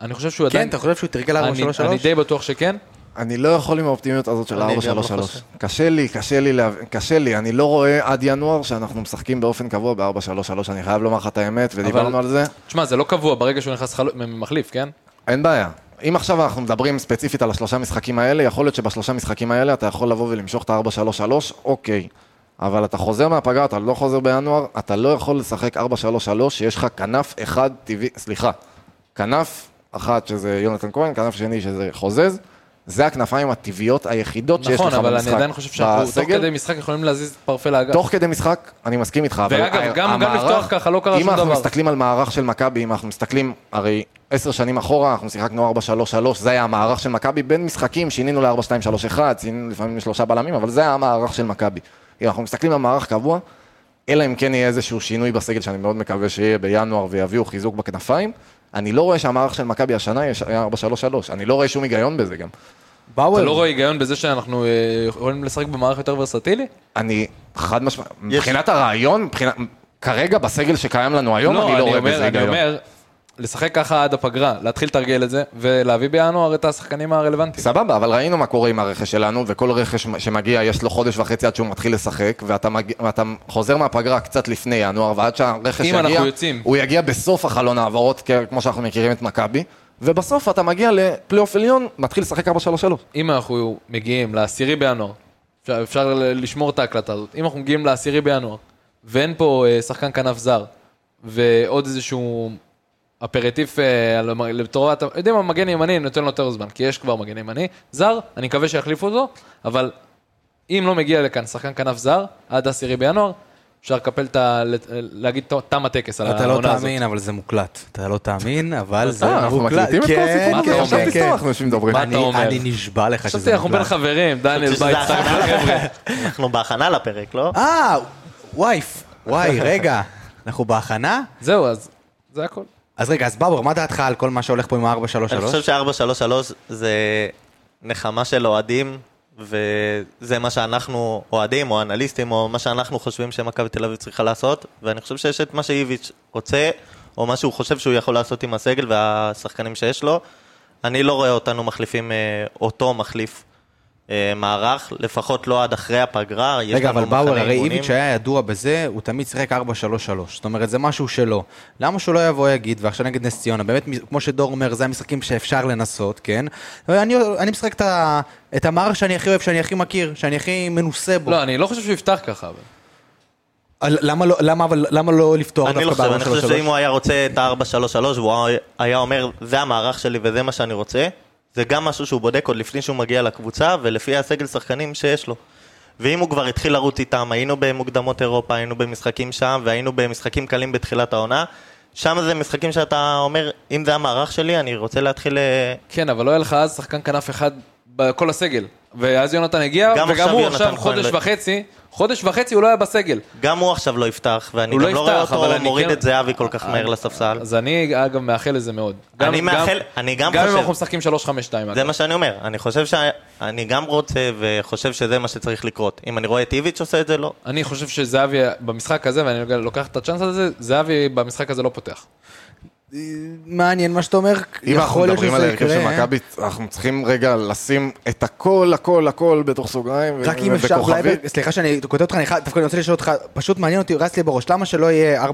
אני חושב שהוא כן, עדיין... אתה חושב שהוא תרגל 4 אני, 3 אני 3 די בטוח שכן. אני לא יכול עם האופטימיות הזאת של אני גם לא 4-3-3. חושב. קשה לי, קשה לי, קשה לי, אני לא רואה עד ינואר שאנחנו משחקים באופן קבוע ב-4-3-3, אני חייב לומר לך את האמת, ודיברנו על זה. תשמע, זה לא קבוע ברגע שהוא נכנס חלו... מחליף, כן? אין בעיה. אם עכשיו אנחנו מדברים ספציפית על השלושה משחקים האלה, יכול להיות שבשלושה משחקים האלה אתה יכול לבוא ולמשוך את ה-4-3-3, אוקיי. אבל אתה חוזר מהפגרה, אתה לא חוזר בינואר, אתה לא יכול לשחק 4-3-3 שיש לך כנף אחד טבעי, סליחה, כנף אחת שזה יונתן כהן, כנף שני שזה חוזז, זה הכנפיים הטבעיות היחידות שיש נכון, לך אבל במשחק. אני עדיין חושב שאנחנו תוך כדי משחק יכולים להזיז פרפה לאגף. תוך כדי משחק, אני מסכים איתך, אבל ואגב, ה- גם- גם המערך- לפתוח ככה לא קרה שום אם אנחנו דבר. מסתכלים על מערך של מכבי, אם אנחנו מסתכלים, הרי עשר שנים אחורה, אנחנו שיחקנו 4-3-3, זה היה המערך של מכבי, בין משחקים שינינו ל-4-2-3-1, שינינו לפעמים לשלושה בלמים, אבל זה היה המערך של מכבי. אם אנחנו מסתכלים על מערך קבוע, אלא אם כן יהיה איזשהו שינוי בסגל, שאני מאוד מקווה שיהיה בינואר ויביאו חיזוק בכנפיים, אני לא רואה שהמערך של מכבי השנה יהיה 4-3-3, אני לא רואה שום היגיון בזה גם. באואר, אתה לא רואה היגיון בזה שאנחנו אה, יכולים לשחק במערך יותר ורסטילי? אני חד משמעית, מבחינת הרעיון, מבחינת... כרגע בסגל שקיים לנו היום, אני לא רואה אומר- בזה היגיון. אני אומר, לשחק ככה עד הפגרה, להתחיל לתרגל את זה, ולהביא בינואר את השחקנים הרלוונטיים. סבבה, אבל ראינו מה קורה עם הרכש שלנו, וכל רכש שמגיע יש לו חודש וחצי עד שהוא מתחיל לשחק, ואתה, מג... ואתה חוזר מהפגרה קצת לפני ינואר, ועד שהרכש יגיע, יוצאים. הוא יגיע בסוף החלון העברות, כמו שאנחנו מכירים את מכבי, ובסוף אתה מגיע לפלייאוף עליון, מתחיל לשחק 4-3-3. אם אנחנו מגיעים לעשירי בינואר, אפשר, אפשר לשמור את ההקלטה הזאת, אם אנחנו מגיעים לעשירי בינואר, ואין פה אה, שחקן כנף זר, ועוד איזשהו אפרטיף אה, לטובת, יודעים מה, מגן ימני, אני נותן לו יותר זמן, כי יש כבר מגן ימני, זר, אני מקווה שיחליפו אותו, אבל אם לא מגיע לכאן שחקן כנף זר, עד העשירי בינואר, אפשר לקפל את ה... להגיד תם הטקס על אתה לא העונה הזאת. תאמין, אבל זה מוקלט. אתה לא תאמין, אבל זה אה, אנחנו מוקלט. מקליטים את כל כן, הסיפור הזה? כן, חשבתי כן, כן. אנחנו יושבים מדברים. מה אתה אומר? אני נשבע לך חשבתי, שזה אנחנו בין מוקלט. חברים, דניאל בית. אנחנו בהכנה לפרק, לא? אה, וייף, וואי, רגע. אנחנו בהכנה? זהו, אז זה הכל. אז רגע, אז באבר, מה דעתך על כל מה שהולך פה עם ה-433? אני חושב ש-433 זה נחמה של אוהדים, וזה מה שאנחנו אוהדים, או אנליסטים, או מה שאנחנו חושבים שמכבי תל אביב צריכה לעשות, ואני חושב שיש את מה שאיביץ' רוצה, או מה שהוא חושב שהוא יכול לעשות עם הסגל והשחקנים שיש לו. אני לא רואה אותנו מחליפים אה, אותו מחליף מערך, לפחות לא עד אחרי הפגרה. יש רגע, לנו אבל באואר, מחנה הרי אימונים. איביץ' היה ידוע בזה, הוא תמיד שיחק 4-3-3. זאת אומרת, זה משהו שלו. למה שהוא לא יבוא יגיד, ועכשיו נגד נס ציונה, באמת, כמו שדור אומר, זה המשחקים שאפשר לנסות, כן? אני, אני משחק את, ה, את המערך שאני הכי אוהב, שאני הכי מכיר, שאני הכי מנוסה בו. לא, אני לא חושב שהוא יפתח ככה, אבל. למה לא, למה, אבל, למה לא לפתוח אני לא דווקא חושב, אני חושב שאם ב-4-3-3? הוא היה רוצה את ה-4-3-3 והוא היה אומר, זה המערך שלי וזה מה שאני רוצה, זה גם משהו שהוא בודק עוד לפני שהוא מגיע לקבוצה, ולפי הסגל שחקנים שיש לו. ואם הוא כבר התחיל לרוץ איתם, היינו במוקדמות אירופה, היינו במשחקים שם, והיינו במשחקים קלים בתחילת העונה, שם זה משחקים שאתה אומר, אם זה המערך שלי, אני רוצה להתחיל... אה, כן, אבל לא היה לך אז שחקן כנף אחד בכל הסגל. ואז יונתן הגיע, גם וגם הוא עכשיו כהן חודש לא- וחצי, חודש וחצי הוא לא היה בסגל. גם הוא עכשיו לא יפתח, ואני הוא גם לא לא רואה אותו מוריד את זהבי כל כך מהר לספסל. אז אני, אגב, מאחל לזה מאוד. אני מאחל- אני גם גם אם חושב- אנחנו משחקים 3-5-2. זה מה שאני אומר, אני חושב ש... אני גם רוצה וחושב שזה מה שצריך לקרות. אם אני רואה את איביץ' עושה את זה, לא. אני חושב שזהבי במשחק הזה, ואני לוקח את הצ'אנס הזה, זהבי במשחק הזה לא פותח. מעניין מה שאתה אומר, אם אנחנו יכול להיות מדברים על שזה ההרכב של יקרה. מכבי, אנחנו צריכים רגע לשים את הכל, הכל, הכל בתוך סוגריים רק אם אפשר, אולי. סליחה שאני קוטע אותך, אני דווקא רוצה לשאול אותך, פשוט מעניין אותי, רץ לי בראש, למה שלא יהיה 4-3-3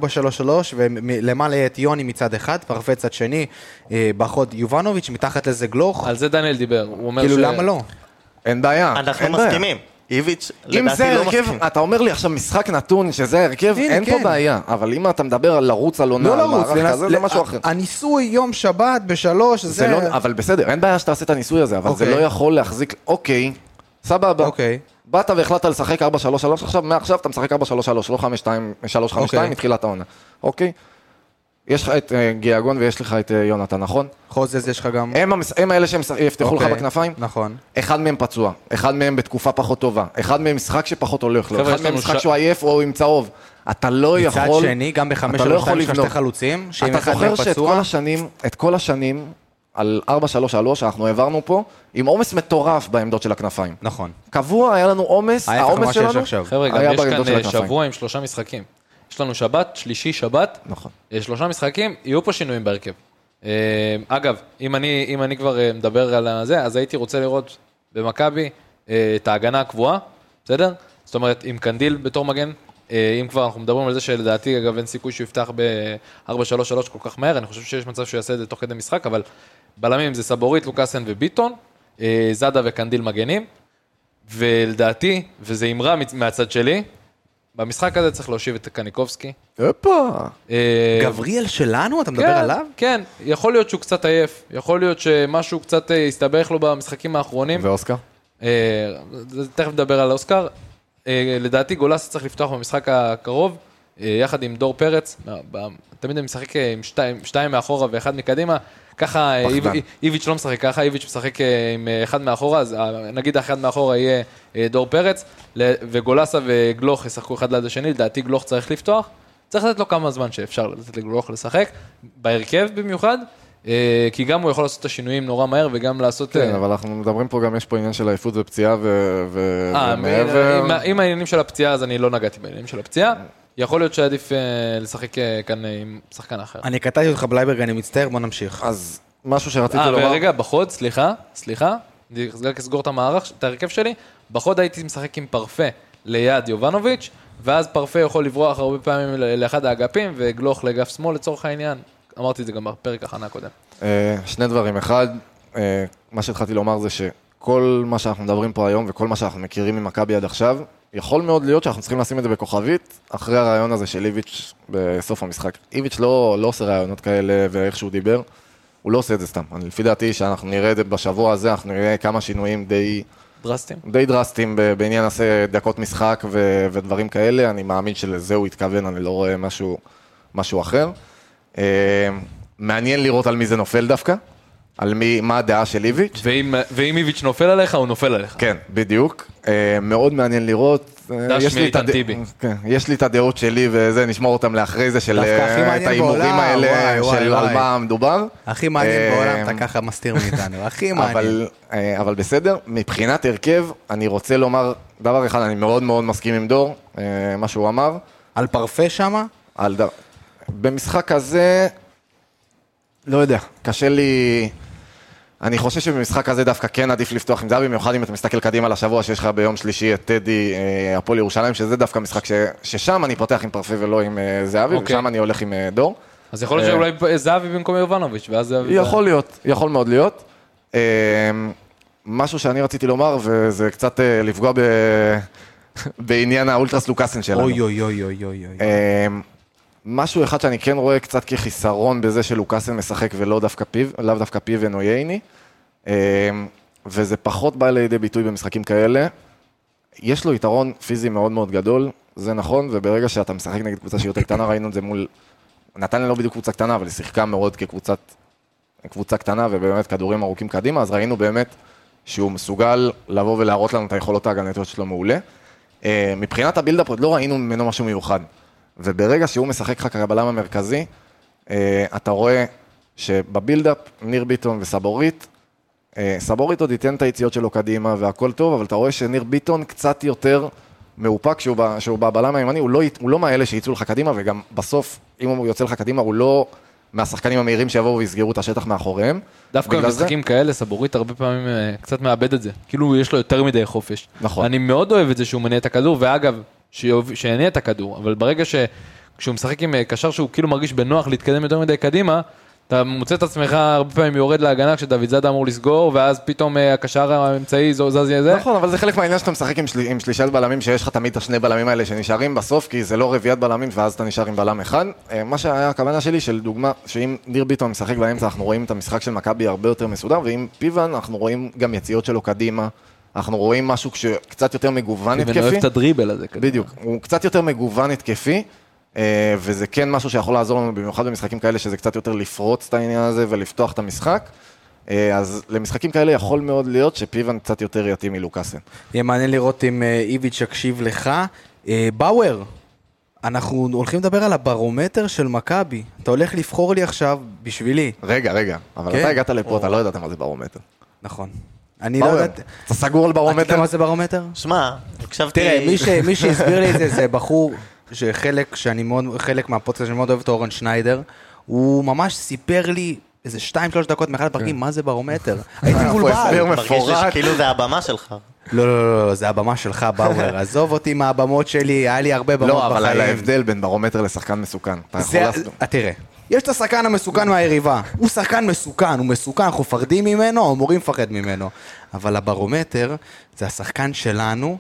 ולמעלה יהיה את יוני מצד אחד, פרפה צד שני, אה, בחוד יובנוביץ', מתחת לזה גלוך, על זה דניאל דיבר, הוא אומר כאילו ש... למה לא? אין בעיה, אנחנו. מסכימים. איביץ', אם לדעתי, זה לא הרכב, מסכים. אתה אומר לי עכשיו משחק נתון שזה ההרכב, הנה, אין פה כן. בעיה. אבל אם אתה מדבר על לרוץ על עונה, לא על לרוץ, מערך לנס- כזה, זה משהו אחר. הניסוי יום שבת בשלוש, זה זה... לא, אבל בסדר, אין בעיה שתעשה את הניסוי הזה, אבל זה אוקיי. לא יכול להחזיק, אוקיי, סבבה. אוקיי. באת והחלטת לשחק 4-3-3 עכשיו, מעכשיו אתה משחק 4-3-3, לא 5-2-3-5-2 אוקיי. מתחילת העונה. אוקיי? יש לך את אה, גיאגון ויש לך את אה, יונתן, נכון? חוזז יש לך גם... הם המס- הם האלה שיפתחו לך אוקיי, בכנפיים? נכון. אחד מהם פצוע, אחד מהם בתקופה פחות טובה, אחד מהם משחק שפחות הולך לו, אחד מהם משחק ש- שהוא עייף או עם צהוב. אתה לא מצד יכול... שני, גם בחמש אתה לא שלוש שתיים יש לך. שתי חלוצים, שאם אתה אחד מהם זוכר שאת כל פצוע, השנים, את כל השנים, על 4-3-3 אנחנו העברנו פה, עם עומס מטורף בעמדות של הכנפיים. נכון. קבוע היה לנו עומס, העומס ממה שיש שלנו, עכשיו. חבר'ה, גם היה יש בעמדות כאן של אה, הכנפיים. שבוע עם שלושה משחקים. יש לנו שבת, שלישי, שבת, נכון. אה, שלושה משחקים, יהיו פה שינויים בהרכב. אה, אגב, אם אני, אם אני כבר אה, מדבר על זה, אז הייתי רוצה לראות במכבי את ההגנה הקבועה, בסדר? זאת אומרת, עם קנדיל בתור מגן, אם כבר אנחנו מדברים על זה שלדעתי, אגב, אין סיכוי שהוא יפתח ב-4-3-3 כל כך מהר, אני חושב שיש מצב שהוא יעשה את זה תוך כדי משחק, אבל בלמים זה סבורית, לוקאסן וביטון, זאדה וקנדיל מגנים, ולדעתי, וזה אמרה מהצד שלי, במשחק הזה צריך להושיב את קניקובסקי. הופה. אה, גבריאל שלנו? אתה מדבר כן, עליו? כן, יכול להיות שהוא קצת עייף, יכול להיות שמשהו קצת אה, הסתבך לו במשחקים האחרונים. ואוסקר? אה, תכף נדבר על אוסקר. לדעתי גולס צריך לפתוח במשחק הקרוב, יחד עם דור פרץ. תמיד אני משחק עם שתיים, שתיים מאחורה ואחד מקדימה. ככה אה, איביץ' לא משחק ככה, איביץ' משחק אה, עם אה, אחד מאחורה, אז נגיד האחד מאחורה יהיה דור פרץ, וגולסה וגלוך ישחקו אחד ליד השני, לדעתי גלוך צריך לפתוח. צריך לתת לו כמה זמן שאפשר לתת לגלוך לשחק, בהרכב במיוחד, כי גם הוא יכול לעשות את השינויים נורא מהר וגם לעשות... כן, אבל אנחנו מדברים פה גם, יש פה עניין של עייפות ופציעה ומעבר. עם העניינים של הפציעה, אז אני לא נגעתי בעניינים של הפציעה. יכול להיות שעדיף אה, לשחק אה, כאן אה, עם שחקן אחר. אני קטעתי אותך בלייברג, אני מצטער, בוא נמשיך. אז משהו שרציתי אה, לומר, ורגע, בחוד, סליחה, סליחה, אני רק אסגור את המערך, את ההרכב שלי. בחוד הייתי משחק עם פרפה ליד יובנוביץ', ואז פרפה יכול לברוח הרבה פעמים לאחד האגפים, וגלוך לאגף שמאל לצורך העניין. אמרתי את זה גם בפרק הכנה הקודם. אה, שני דברים. אחד, אה, מה שהתחלתי לומר זה שכל מה שאנחנו מדברים פה היום וכל מה שאנחנו מכירים ממכבי עד עכשיו, יכול מאוד להיות שאנחנו צריכים לשים את זה בכוכבית, אחרי הרעיון הזה של איביץ' בסוף המשחק. איביץ' לא, לא עושה רעיונות כאלה ואיך שהוא דיבר, הוא לא עושה את זה סתם. אני, לפי דעתי שאנחנו נראה את זה בשבוע הזה, אנחנו נראה כמה שינויים די, דרסטים. די דרסטיים בעניין עשה דקות משחק ו, ודברים כאלה. אני מאמין שלזה הוא התכוון, אני לא רואה משהו, משהו אחר. אה, מעניין לראות על מי זה נופל דווקא, על מי, מה הדעה של איביץ'. ואם ואם איביץ' נופל עליך, הוא נופל עליך. כן, בדיוק. אה, מאוד מעניין לראות. אה, דש יש לי מאיתן הד- טיבי. כן, יש לי את הדעות שלי וזה, נשמור אותם לאחרי זה, של אה, את ההימורים האלה, וואי, וואי, של על וואי. מה מדובר. הכי מעניין אה, בעולם, אתה ככה מסתיר מאיתנו, הכי מעניין. אבל, אבל בסדר, מבחינת הרכב, אני רוצה לומר דבר אחד, אני מאוד מאוד מסכים עם דור, מה שהוא אמר. על פרפה שמה? על ד... במשחק הזה, לא יודע, קשה לי... אני חושב שבמשחק הזה דווקא כן עדיף לפתוח עם זהבי, במיוחד אם אתה מסתכל קדימה לשבוע שיש לך ביום שלישי את טדי, אה, הפועל ירושלים, שזה דווקא משחק ש... ששם אני פותח עם פרפה ולא עם אה, זהבי, אוקיי. ושם אני הולך עם אה, דור. אז יכול להיות שאולי זהבי במקום יובנוביץ', ואז זהבי... יכול להיות, יכול מאוד להיות. משהו שאני רציתי לומר, וזה קצת לפגוע ב... בעניין האולטרס לוקאסן שלנו. אוי אוי אוי אוי אוי אוי. אמ, משהו אחד שאני כן רואה קצת כחיסרון בזה שלוקאסן משחק ולא דווקא פיו, לאו דווקא פיבן או ייני, אמ, וזה פחות בא לידי ביטוי במשחקים כאלה. יש לו יתרון פיזי מאוד מאוד גדול, זה נכון, וברגע שאתה משחק נגד קבוצה שהיא יותר קטנה, ראינו את זה מול... נתניה לא בדיוק קבוצה קטנה, אבל היא שיחקה מאוד כקבוצת... קבוצה קטנה ובאמת כדורים ארוכים קדימה, אז ראינו באמת שהוא מסוגל לבוא ולהראות לנו את היכולות ההגנתיות שלו מעולה. אה, מבחינת הבילדאפ עוד לא ראינו ממנו משהו מיוחד. וברגע שהוא משחק לך כבלם המרכזי, אה, אתה רואה שבבילדאפ, ניר ביטון וסבורית, אה, סבורית עוד ייתן את היציאות שלו קדימה והכל טוב, אבל אתה רואה שניר ביטון קצת יותר מאופק שהוא, בבלם הימני, הוא לא, הוא לא מאלה שיצאו לך קדימה, וגם בסוף, אם הוא יוצא לך קדימה, הוא לא מהשחקנים המהירים שיבואו ויסגרו את השטח מאחוריהם. דווקא בגלל זה- במשחקים כאלה, סבורית הרבה פעמים אה, קצת מאבד את זה. כאילו, יש לו יותר מדי חופש. נכון. אני מאוד אוהב את זה שהוא מניע את הכדור, ואגב, שיניע את הכדור, אבל ברגע ש... כשהוא משחק עם אה, קשר שהוא כאילו מרגיש בנוח להתקדם יותר מדי קדימה, אתה מוצא את עצמך הרבה פעמים יורד להגנה כשדוד זאדה אמור לסגור, ואז פתאום אה, הקשר האמצעי זז זה. נכון, אבל זה חלק מהעניין שאתה משחק עם, של... עם שלישת בלמים, שיש לך תמיד את השני בלמים האלה שנשארים בסוף, כי זה לא רביעיית בלמים, ואז אתה נשאר עם בלם אחד. אה, מה שהיה הכוונה שלי, של דוגמה, שאם ניר ביטון משחק באמצע, אנחנו רואים את המשחק של מכבי הרבה יותר מסודר, ועם פיוון אנחנו רואים גם יציאות שלו קדימה. אנחנו רואים משהו קצת יותר מגוון התקפי. אוהב את הדריבל הזה. בדיוק, הוא קצת יותר מגוון התקפי, אה, וזה כן משהו שיכול לעזור לנו, במיוחד במשחקים כאלה, שזה קצת יותר לפרוץ את העניין הזה ולפתוח את המשחק. אה, אז למשחקים כאלה יכול מאוד להיות שפיוון קצת יותר יתאים מלוקאסן. יהיה מעניין לראות אם אה, איביץ' יקשיב לך. אה, באואר, אנחנו הולכים לדבר על הברומטר של מכבי. אתה הולך לבחור לי עכשיו, בשבילי. רגע, רגע, אבל כן. אתה הגעת לפה, או. אתה לא ידעת מה זה ברומטר. נכון. אני לא יודעת... אתה סגור על אתה יודע ברומטר? מה זה ברומטר? שמע, הקשבתי... תראה, מי, שהסביר לי את זה, זה בחור שחלק, שאני מאוד, חלק מהפודקאסט שאני מאוד אוהב אותו, אורן שניידר, הוא ממש סיפר לי איזה שתיים, שלוש דקות מאחד הפרקים, מה זה ברומטר? הייתי הסבר מבולבל. מרגיש לי מפורט. שכאילו זה הבמה שלך. לא, לא, לא, לא, זה הבמה שלך, באואר. עזוב אותי מהבמות שלי, היה לי הרבה במות לא, בחיים. אבל על ההבדל בין ברומטר לשחקן מסוכן. אתה יכול לעשות... אה, תראה, יש את השחקן המסוכן מהיריבה. הוא שחקן מסוכן, הוא מסוכן, אנחנו מפחדים ממנו, אמורים לפחד ממנו. אבל הברומטר זה השחקן שלנו,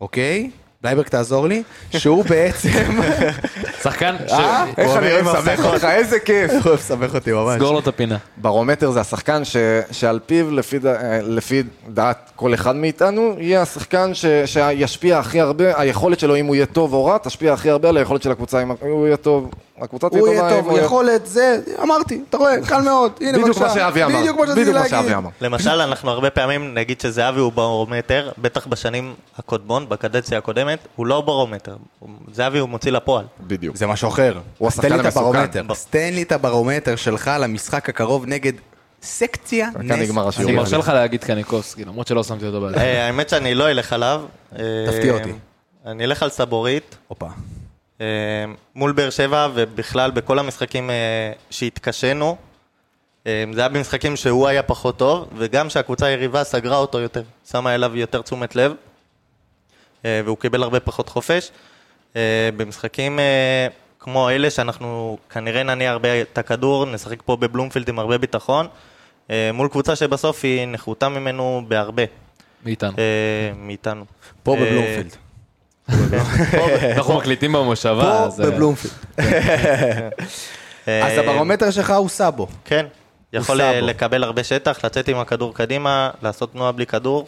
אוקיי? בלייברג תעזור לי, שהוא בעצם... שחקן, אה? איך אני אוהב לסבך אותך, איזה כיף. הוא אוהב לסבך אותי ממש. סגור לו את הפינה. ברומטר זה השחקן ש, שעל פיו, לפי, אה, לפי דעת כל אחד מאיתנו, יהיה השחקן ש, שישפיע הכי הרבה, היכולת שלו, אם הוא יהיה טוב או רע, תשפיע הכי הרבה על היכולת של הקבוצה, אם הוא יהיה טוב, הקבוצה תהיה הוא טובה. יהיה אם טוב, יכולת, זה, אמרתי, אתה רואה, קל מאוד. הנה, בדיוק בבקשה. מה שאבי אמר. בדיוק מה שרציתי בדיוק להגיד. שאבי אמר. למשל, אנחנו הרבה פעמים נגיד שזהבי הוא ברומטר, בטח בשנים הקודמות, בקדנציה הקודמת, הוא לא ברומטר. הוא- זהבי הוא מוציא לפועל. בדיוק. זה משהו אחר. הוא השחקן את המסוכן. אז תן לי את הברומטר שלך למשחק הקרוב נגד סקציה כאן נגמר נס. השיעור. אני מרשה לך להגיד קניקובסקי, למרות שלא שמתי אותו בעד. אה, האמת שאני לא אלך עליו. אה, תפתיע אותי. אני אלך על סבורית. הופה. אה, מול באר שבע ובכלל בכל המשחקים אה, שהתקשינו. אה, זה היה במשחקים שהוא היה פחות טוב, וגם שהקבוצה היריבה סגרה אותו יותר, שמה אליו יותר תשומת לב, והוא קיבל הרבה פחות חופש. במשחקים כמו אלה שאנחנו כנראה נניע הרבה את הכדור, נשחק פה בבלומפילד עם הרבה ביטחון, מול קבוצה שבסוף היא נחותה ממנו בהרבה, מאיתנו. מאיתנו. פה בבלומפילד. אנחנו מקליטים במושבה, פה. אה, בבלומפילד. אה, אז הברומטר שלך הוא סאבו. כן, יכול. אה, לקבל הרבה שטח, לצאת עם הכדור קדימה, לעשות תנועה בלי כדור,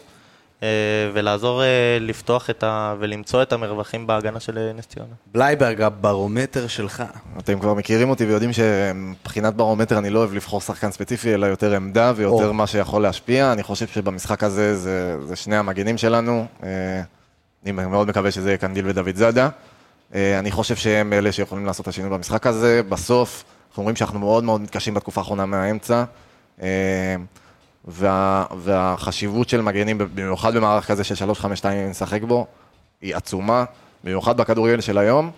אה, ולעזור אה, לפתוח את ה... ולמצוא את המרווחים בהגנה של אה, נס ציונה. בלייברג, הברומטר שלך. אתם כבר מכירים אותי ויודעים שמבחינת ברומטר אני לא אוהב לבחור שחקן ספציפי, אלא יותר עמדה ויותר. מה שיכול להשפיע. אני חושב שבמשחק הזה זה, זה שני המגנים שלנו. אני מאוד מקווה שזה יהיה קנדיל ודוד זאדה. אה, אני חושב שהם אלה שיכולים לעשות את השינוי במשחק הזה. בסוף, אנחנו אומרים שאנחנו מאוד מאוד מתקשים בתקופה האחרונה מהאמצע. אה, וה, והחשיבות של מגנים, במיוחד במערך כזה של 3-5-2 נשחק בו, היא עצומה, במיוחד בכדורגל של היום.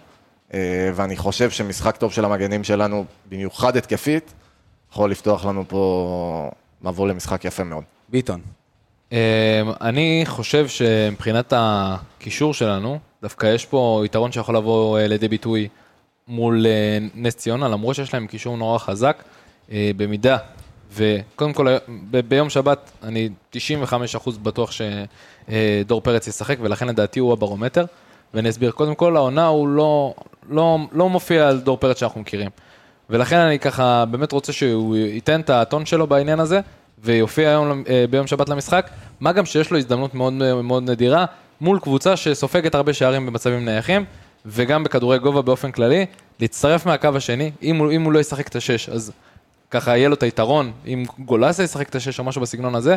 אה, ואני חושב שמשחק טוב של המגנים שלנו, במיוחד התקפית, יכול לפתוח לנו פה מבוא למשחק יפה מאוד. ביטון. אמ, אני חושב שמבחינת הקישור שלנו, דווקא יש פה יתרון שיכול לבוא אה, לידי ביטוי מול אה, נס ציונה, למרות שיש להם קישור נורא חזק, אה, במידה, וקודם כל ביום שבת אני 95% בטוח שדור פרץ ישחק, ולכן לדעתי הוא הברומטר, ואני אסביר, קודם כל העונה הוא לא, לא, לא מופיע על דור פרץ שאנחנו מכירים. ולכן אני ככה באמת רוצה שהוא ייתן את הטון שלו בעניין הזה, ויופיע היום אה, ביום שבת למשחק, מה גם שיש לו הזדמנות מאוד מאוד נדירה מול קבוצה שסופגת הרבה שערים במצבים נייחים, וגם בכדורי גובה באופן כללי, להצטרף מהקו השני, אם הוא, אם הוא לא ישחק את השש, אז ככה יהיה לו את היתרון, אם גולסה ישחק את השש או משהו בסגנון הזה,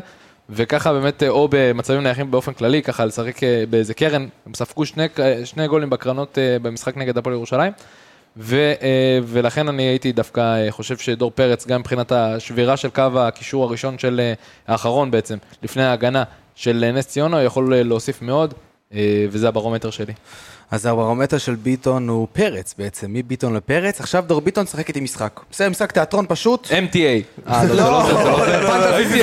וככה באמת, אה, או במצבים נייחים באופן כללי, ככה לשחק אה, באיזה קרן, הם ספגו שני, שני גולים בקרנות במשחק נגד הפועל ירושלים. ו, אה, ולכן אני הייתי דווקא אה, חושב שדור פרץ, גם מבחינת השבירה של קו הקישור הראשון של אה, האחרון בעצם, לפני ההגנה של נס ציונה, יכול להוסיף מאוד, וזה הברומטר שלי. אז הברומטר של ביטון הוא פרץ בעצם, מביטון לפרץ. עכשיו דור ביטון משחק איתי משחק. בסדר, משחק תיאטרון פשוט. MTA. אה, לא, לא לא הייתי-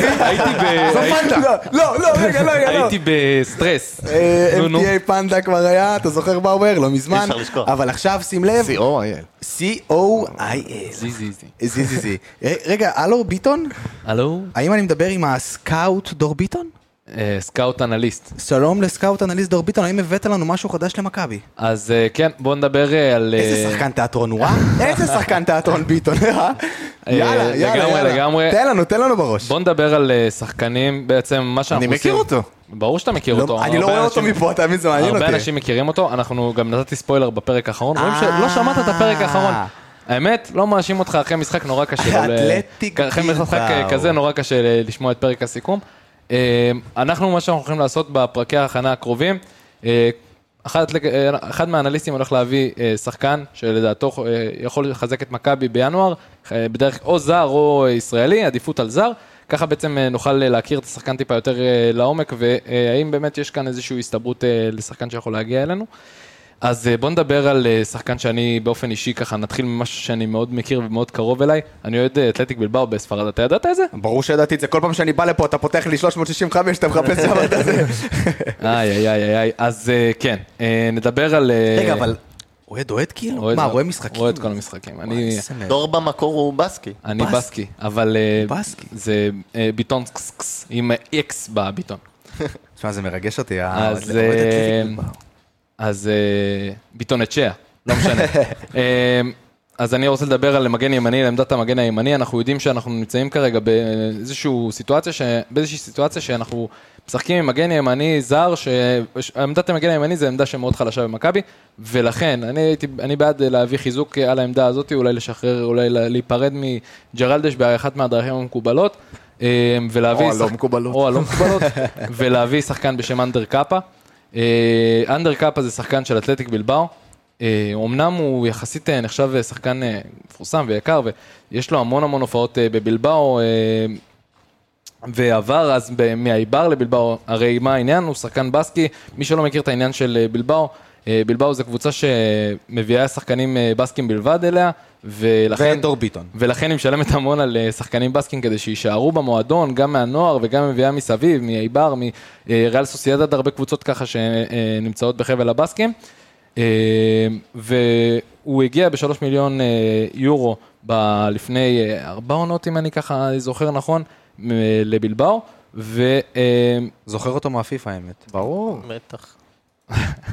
ב... זו פנטה. לא, לא, רגע, לא, רגע, לא. הייתי בסטרס. אה. MTA פנדה כבר היה, אתה זוכר מה אומר? לא מזמן. אפשר לשכוח. אבל עכשיו שים לב, C.O.I.L. C-O-I-L. זי זי זי. זי זי זי. ר- רגע, הלו ביטון? הלו? האם אני מדבר עם הסקאוט דור ביטון? אה, סקאוט אנליסט. שלום לסקאוט אנליסט דור ביטון, האם הבאת לנו משהו חדש למכבי? אז אה, כן, בואו נדבר אה, על... איזה שחקן תיאטרון הוא, אה? איזה שחקן תיאטרון ביטון, אה? יאללה, יאללה, לגמרי, יאללה. לגמרי. תן לנו, תן לנו בראש. בואו נדבר על שחקנים, בעצם מה שאנחנו אני עושים... מכיר אותו. ברור שאתה מכיר לא, אותו. אני לא הרבה רואה אותו מפה, אתה מבין? זה מעניין הרבה אותי. אנשים מכירים אותו, אנחנו גם נתתי ספוילר בפרק האחרון, רואים שלא שמעת את הפרק האחרון. האמת, לא מאשים אותך אחרי משחק נורא קשה. אתלטיק אחרי משחק. כזה נורא קשה לשמוע את פרק הסיכום. אה, אנחנו, מה שאנחנו הולכים לעשות בפרקי ההכנה הקרובים, אה, אחד, אה, אחד מהאנליסטים הולך להביא שחקן שלדעתו יכול לחזק את מכבי בינואר, בדרך או זר או ישראלי, עדיפות על זר. ככה בעצם נוכל להכיר את השחקן טיפה יותר לעומק, והאם באמת יש כאן איזושהי הסתברות לשחקן שיכול להגיע אלינו. אז אה, בוא נדבר על אה, שחקן שאני באופן אישי ככה, נתחיל ממשהו שאני מאוד מכיר ומאוד קרוב אליי. אני אוהד אה, אתלטיק בלבאו בספרד, אתה ידעת את זה? ברור שידעתי את זה, כל פעם שאני בא לפה אתה פותח לי 365, אתה מחפש שם את זה. איי איי איי איי, אז כן, נדבר על... רגע, אבל... אוהד אוהד כאילו? מה, רואה משחקים? רואה את כל המשחקים. אני... דור במקור הוא בסקי. אני בסקי. אבל בסקי. זה ביטון עם אקס בביטון. תשמע, זה מרגש אותי. אז, אוהד אתלטיק אה, בלבאו. אז אה, ביטון אצ'יה, לא משנה. אה, אז אני רוצה לדבר על מגן ימני, לעמדת המגן הימני, אנחנו יודעים שאנחנו נמצאים כרגע באיזושהי סיטואציה, ש... באיזושהי סיטואציה שאנחנו משחקים עם מגן ימני זר, שעמדת המגן הימני זה עמדה שמאוד חלשה במכבי, ולכן אני הייתי, אני בעד להביא חיזוק על העמדה הזאת, אולי לשחרר, אולי להיפרד מג'רלדש באחת מהדרכים המקובלות. אה, ולהביא... או הלא שח- מקובלות. או הלא מקובלות, ולהביא שחקן בשם אנדר קאפה. אנדר קאפה זה שחקן של אתלטיק בלבאו. אמנם הוא יחסית אה, נחשב אה, שחקן אה, מפורסם ויקר, ויש לו המון המון הופעות בבלבאו, ועבר אז מהאיבר לבלבאו, הרי מה העניין? הוא שחקן בסקי, מי שלא מכיר את העניין של בלבאו, בלבאו זה קבוצה שמביאה שחקנים אה, בסקים בלבד אליה, ולכן... ודור ביטון. ולכן היא משלמת המון על אה, שחקנים בסקים כדי שיישארו במועדון, גם מהנוער וגם מביאה מסביב, מאיבר, מריאל סוסיידד, הרבה קבוצות ככה שנמצאות בחבל הבסקים. אה, והוא הגיע בשלוש מיליון אה, יורו ב- לפני אה, ארבע עונות, אם אני ככה זוכר נכון, לבלבאו. זוכר אותו מהפיפ"א האמת. ברור. בטח.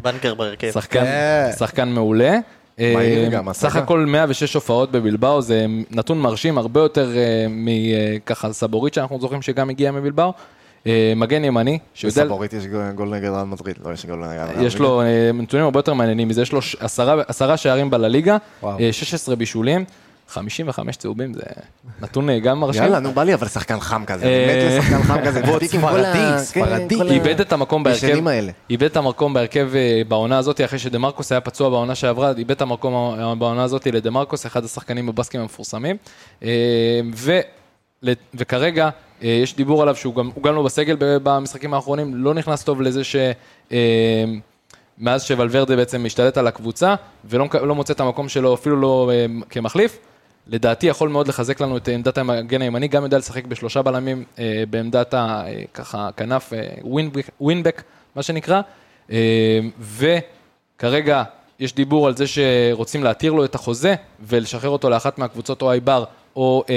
בנקר בהרכב. ושחקן כן. שחקן מעולה. אה. סך הכל 106 הופעות בבלבאו, זה נתון מרשים הרבה יותר אה, מככה סבורית שאנחנו זוכרים שגם הגיע מבלבאו. אה, מגן ימני, שיודע... בסבורית יש גול נגד רעל מדריד, לא יש גול נגד רעל מדריד. יש לו אה, נתונים הרבה יותר מעניינים מזה, יש לו עשרה, שערים בלליגה, וואו. אה, 16 בישולים, 55 צהובים, זה נתון אה, גם מרשים. יאללה, נו, בא לי אבל שחקן חם כזה, אה, אני מת לשחקן חם כזה. ועוד ותיק עם כל ה- ספרדי, כן, ספרדי. ה- איבד את המקום בהרכב. איבד את המקום בהרכב אה, בעונה הזאת, אחרי שדה-מרקוס היה פצוע בעונה שעברה, איבד את המקום אה, בעונה הזאת לדה-מרקוס, אחד השחקנים בבסקים המפורסמים. אה, וכרגע אה, יש דיבור עליו שהוא גם, גם לא בסגל במשחקים האחרונים, לא נכנס טוב לזה ש... אה, מאז שוולברדה בעצם משתלט על הקבוצה, ולא לא מוצא את המקום שלו אפילו לא אה, כמחליף. לדעתי יכול מאוד לחזק לנו את עמדת המגן הימני, גם יודע לשחק בשלושה בלמים אה, בעמדת ה... אה, ככה כנף אה, ווינבק, ווינבק, מה שנקרא, אה, וכרגע יש דיבור על זה שרוצים להתיר לו את החוזה ולשחרר אותו לאחת מהקבוצות או אייבר או... אה,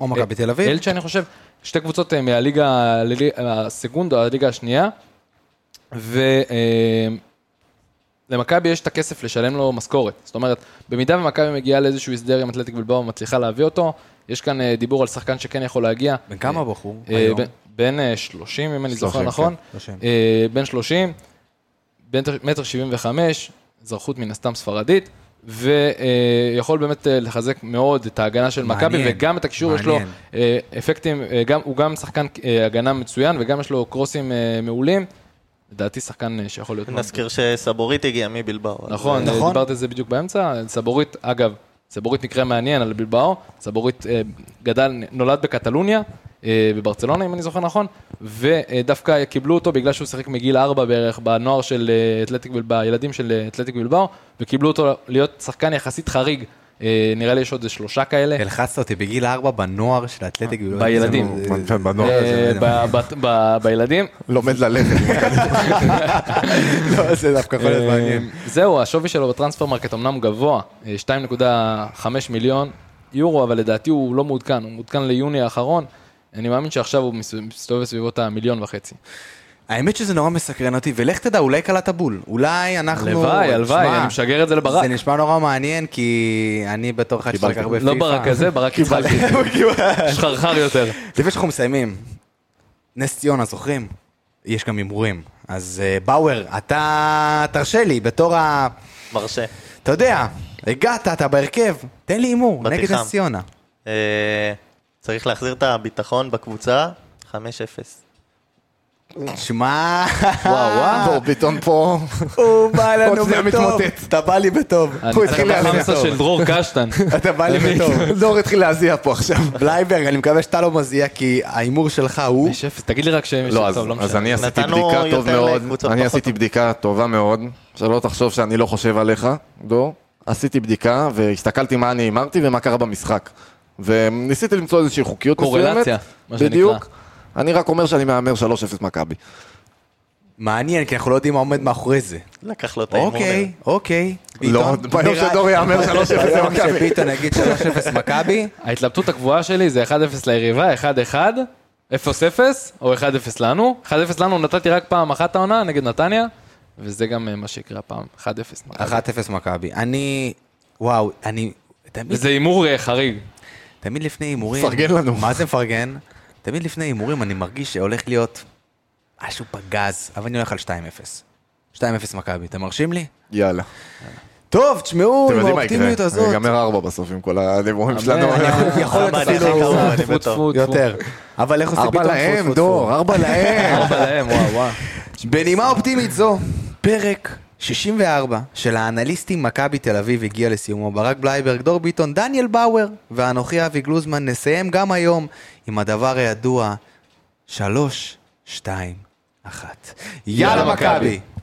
או מכבי תל אביב. אלצ'ה אני חושב, שתי קבוצות אה, מהליגה הליג- הסגונדו, הליגה השנייה, ולמכבי יש את הכסף לשלם לו משכורת. זאת אומרת, במידה ומכבי מגיעה לאיזשהו הסדר עם אתלטיק בלבאו ומצליחה להביא אותו, יש כאן אה, דיבור על שחקן שכן יכול להגיע. בן כמה הבחור אה, היום? בן אה, 30, אם אני זוכר 30, נכון. כן, 30. אה, בן 30, בן מטר 75, אזרחות מן הסתם ספרדית, ויכול באמת אה, לחזק מאוד את ההגנה של מכבי, וגם את הקישור יש לו. אה, אפקטים, אה, גם- הוא גם שחקן אה, הגנה מצוין, וגם יש לו קרוסים אה, מעולים. לדעתי שחקן אה, שיכול להיות... נזכיר שסבורית הגיע מבלבאו. נכון, אה, נכון. נכון. דיברת על זה בדיוק באמצע. סבורית, אגב, סבורית מקרה מעניין על בלבאו. סבורית אה, גדל, נולד בקטלוניה, בברצלונה, אם אני זוכר נכון, ודווקא קיבלו אותו בגלל שהוא שיחק מגיל ארבע בערך בנוער של אתלטיק בילבאו, בילדים של אתלטיק בילבאו, וקיבלו אותו להיות שחקן יחסית חריג. אה, נראה לי יש עוד איזה שלושה כאלה. הלחצת אותי בגיל ארבע בנוער של האתלטיק. בילדים. אה, הזה. ב- ב- ב- בילדים. לומד ללכת. לא, זה דווקא יכול להיות מעניין. אה, זהו, השווי שלו בטרנספר מרקט אמנם גבוה, אה, 2.5 מיליון יורו, אבל לדעתי הוא לא מעודכן, הוא מעודכן ליוני האחרון. אני מאמין שעכשיו הוא מס- מסתובב בסביבות המיליון וחצי. האמת שזה נורא מסקרן אותי, ולך תדע, אולי קלעת בול. אולי אנחנו... הלוואי, הלוואי, אני משגר את זה לברק. זה נשמע נורא מעניין, כי אני בתור אחד קיבלתי. הרבה לא. ברק הזה, ברק יצחקי. שחרחר יותר. לפני שאנחנו מסיימים, נס ציונה, זוכרים? יש גם הימורים. אז אה, באואר, אתה תרשה לי, בתור ה... מרשה. אתה יודע, הגעת, אתה בהרכב, תן לי הימור, נגד. נס ציונה. אה, צריך להחזיר את הביטחון בקבוצה, 5-0. שמע, וואו, וואו. ביטון פה. הוא בא לנו בטוב. אתה בא לי בטוב. אני הוא התחיל להעליב בחמסה טוב. של דרור קשטן. אתה בא לי בטוב. דור התחיל להזיע פה עכשיו. בלייברג, אני מקווה שאתה לא מזיע, כי ההימור שלך הוא... 5-0, תגיד לי רק ש... לא, אז, טוב, לא אז משנה. אני עשיתי בדיקה טוב מאוד, אני עשיתי. בדיקה טובה מאוד, שלא תחשוב שאני לא חושב עליך, דור. עשיתי בדיקה והסתכלתי מה אני הימרתי ומה קרה במשחק. וניסיתי למצוא איזושהי חוקיות מסוימת. קורלציה, מה שנקרא. בדיוק. אני רק אומר שאני מהמר 3-0 מכבי. מעניין, כי אנחנו לא יודעים מה עומד מאחורי זה. לקח לו את ההימור. אוקיי, אוקיי. לא, ביום שדור יאמר 3-0 ביום למכבי. שביטון יגיד 3-0 מכבי, ההתלבטות הקבועה שלי זה 1-0 ליריבה, 1-1, 0-0 או 1-0 לנו. 1-0 לנו נתתי רק פעם אחת העונה נגד נתניה, וזה גם אה, מה שיקרה פעם, 1-0. מכבי. 1-0 מכבי. אני... וואו, אני... תמיד, וזה הימור אה, חריג. תמיד לפני הימורים... פרגן לנו. מה זה מפרגן? תמיד לפני הימורים אני מרגיש שהולך להיות משהו פגז, אבל אני הולך על 2-0. 2-0 מכבי, אתם מרשים לי? יאללה. טוב, תשמעו, אתם עם יודעים מה האופטימיות יקרה, הזאת. ייגמר 4 בסוף עם כל הדיבורים שלנו. אני יכול- להיות ארבע, אני אפילו אני. יותר. אבל איך עושים ארבע פתאום להם, טפו, טפו, דור. ארבע להם. ארבע להם, וואו וואו. בנימה אופטימית זו, פרק 64 של האנליסטים מכבי תל אביב הגיע לסיומו. ברק בלייברג, דור ביטון, דניאל באואר ואנוכי אבי גלוזמן נסיים גם היום עם הדבר הידוע, שלוש, שתיים, אחת. יאללה יאללה, מכבי. מכבי!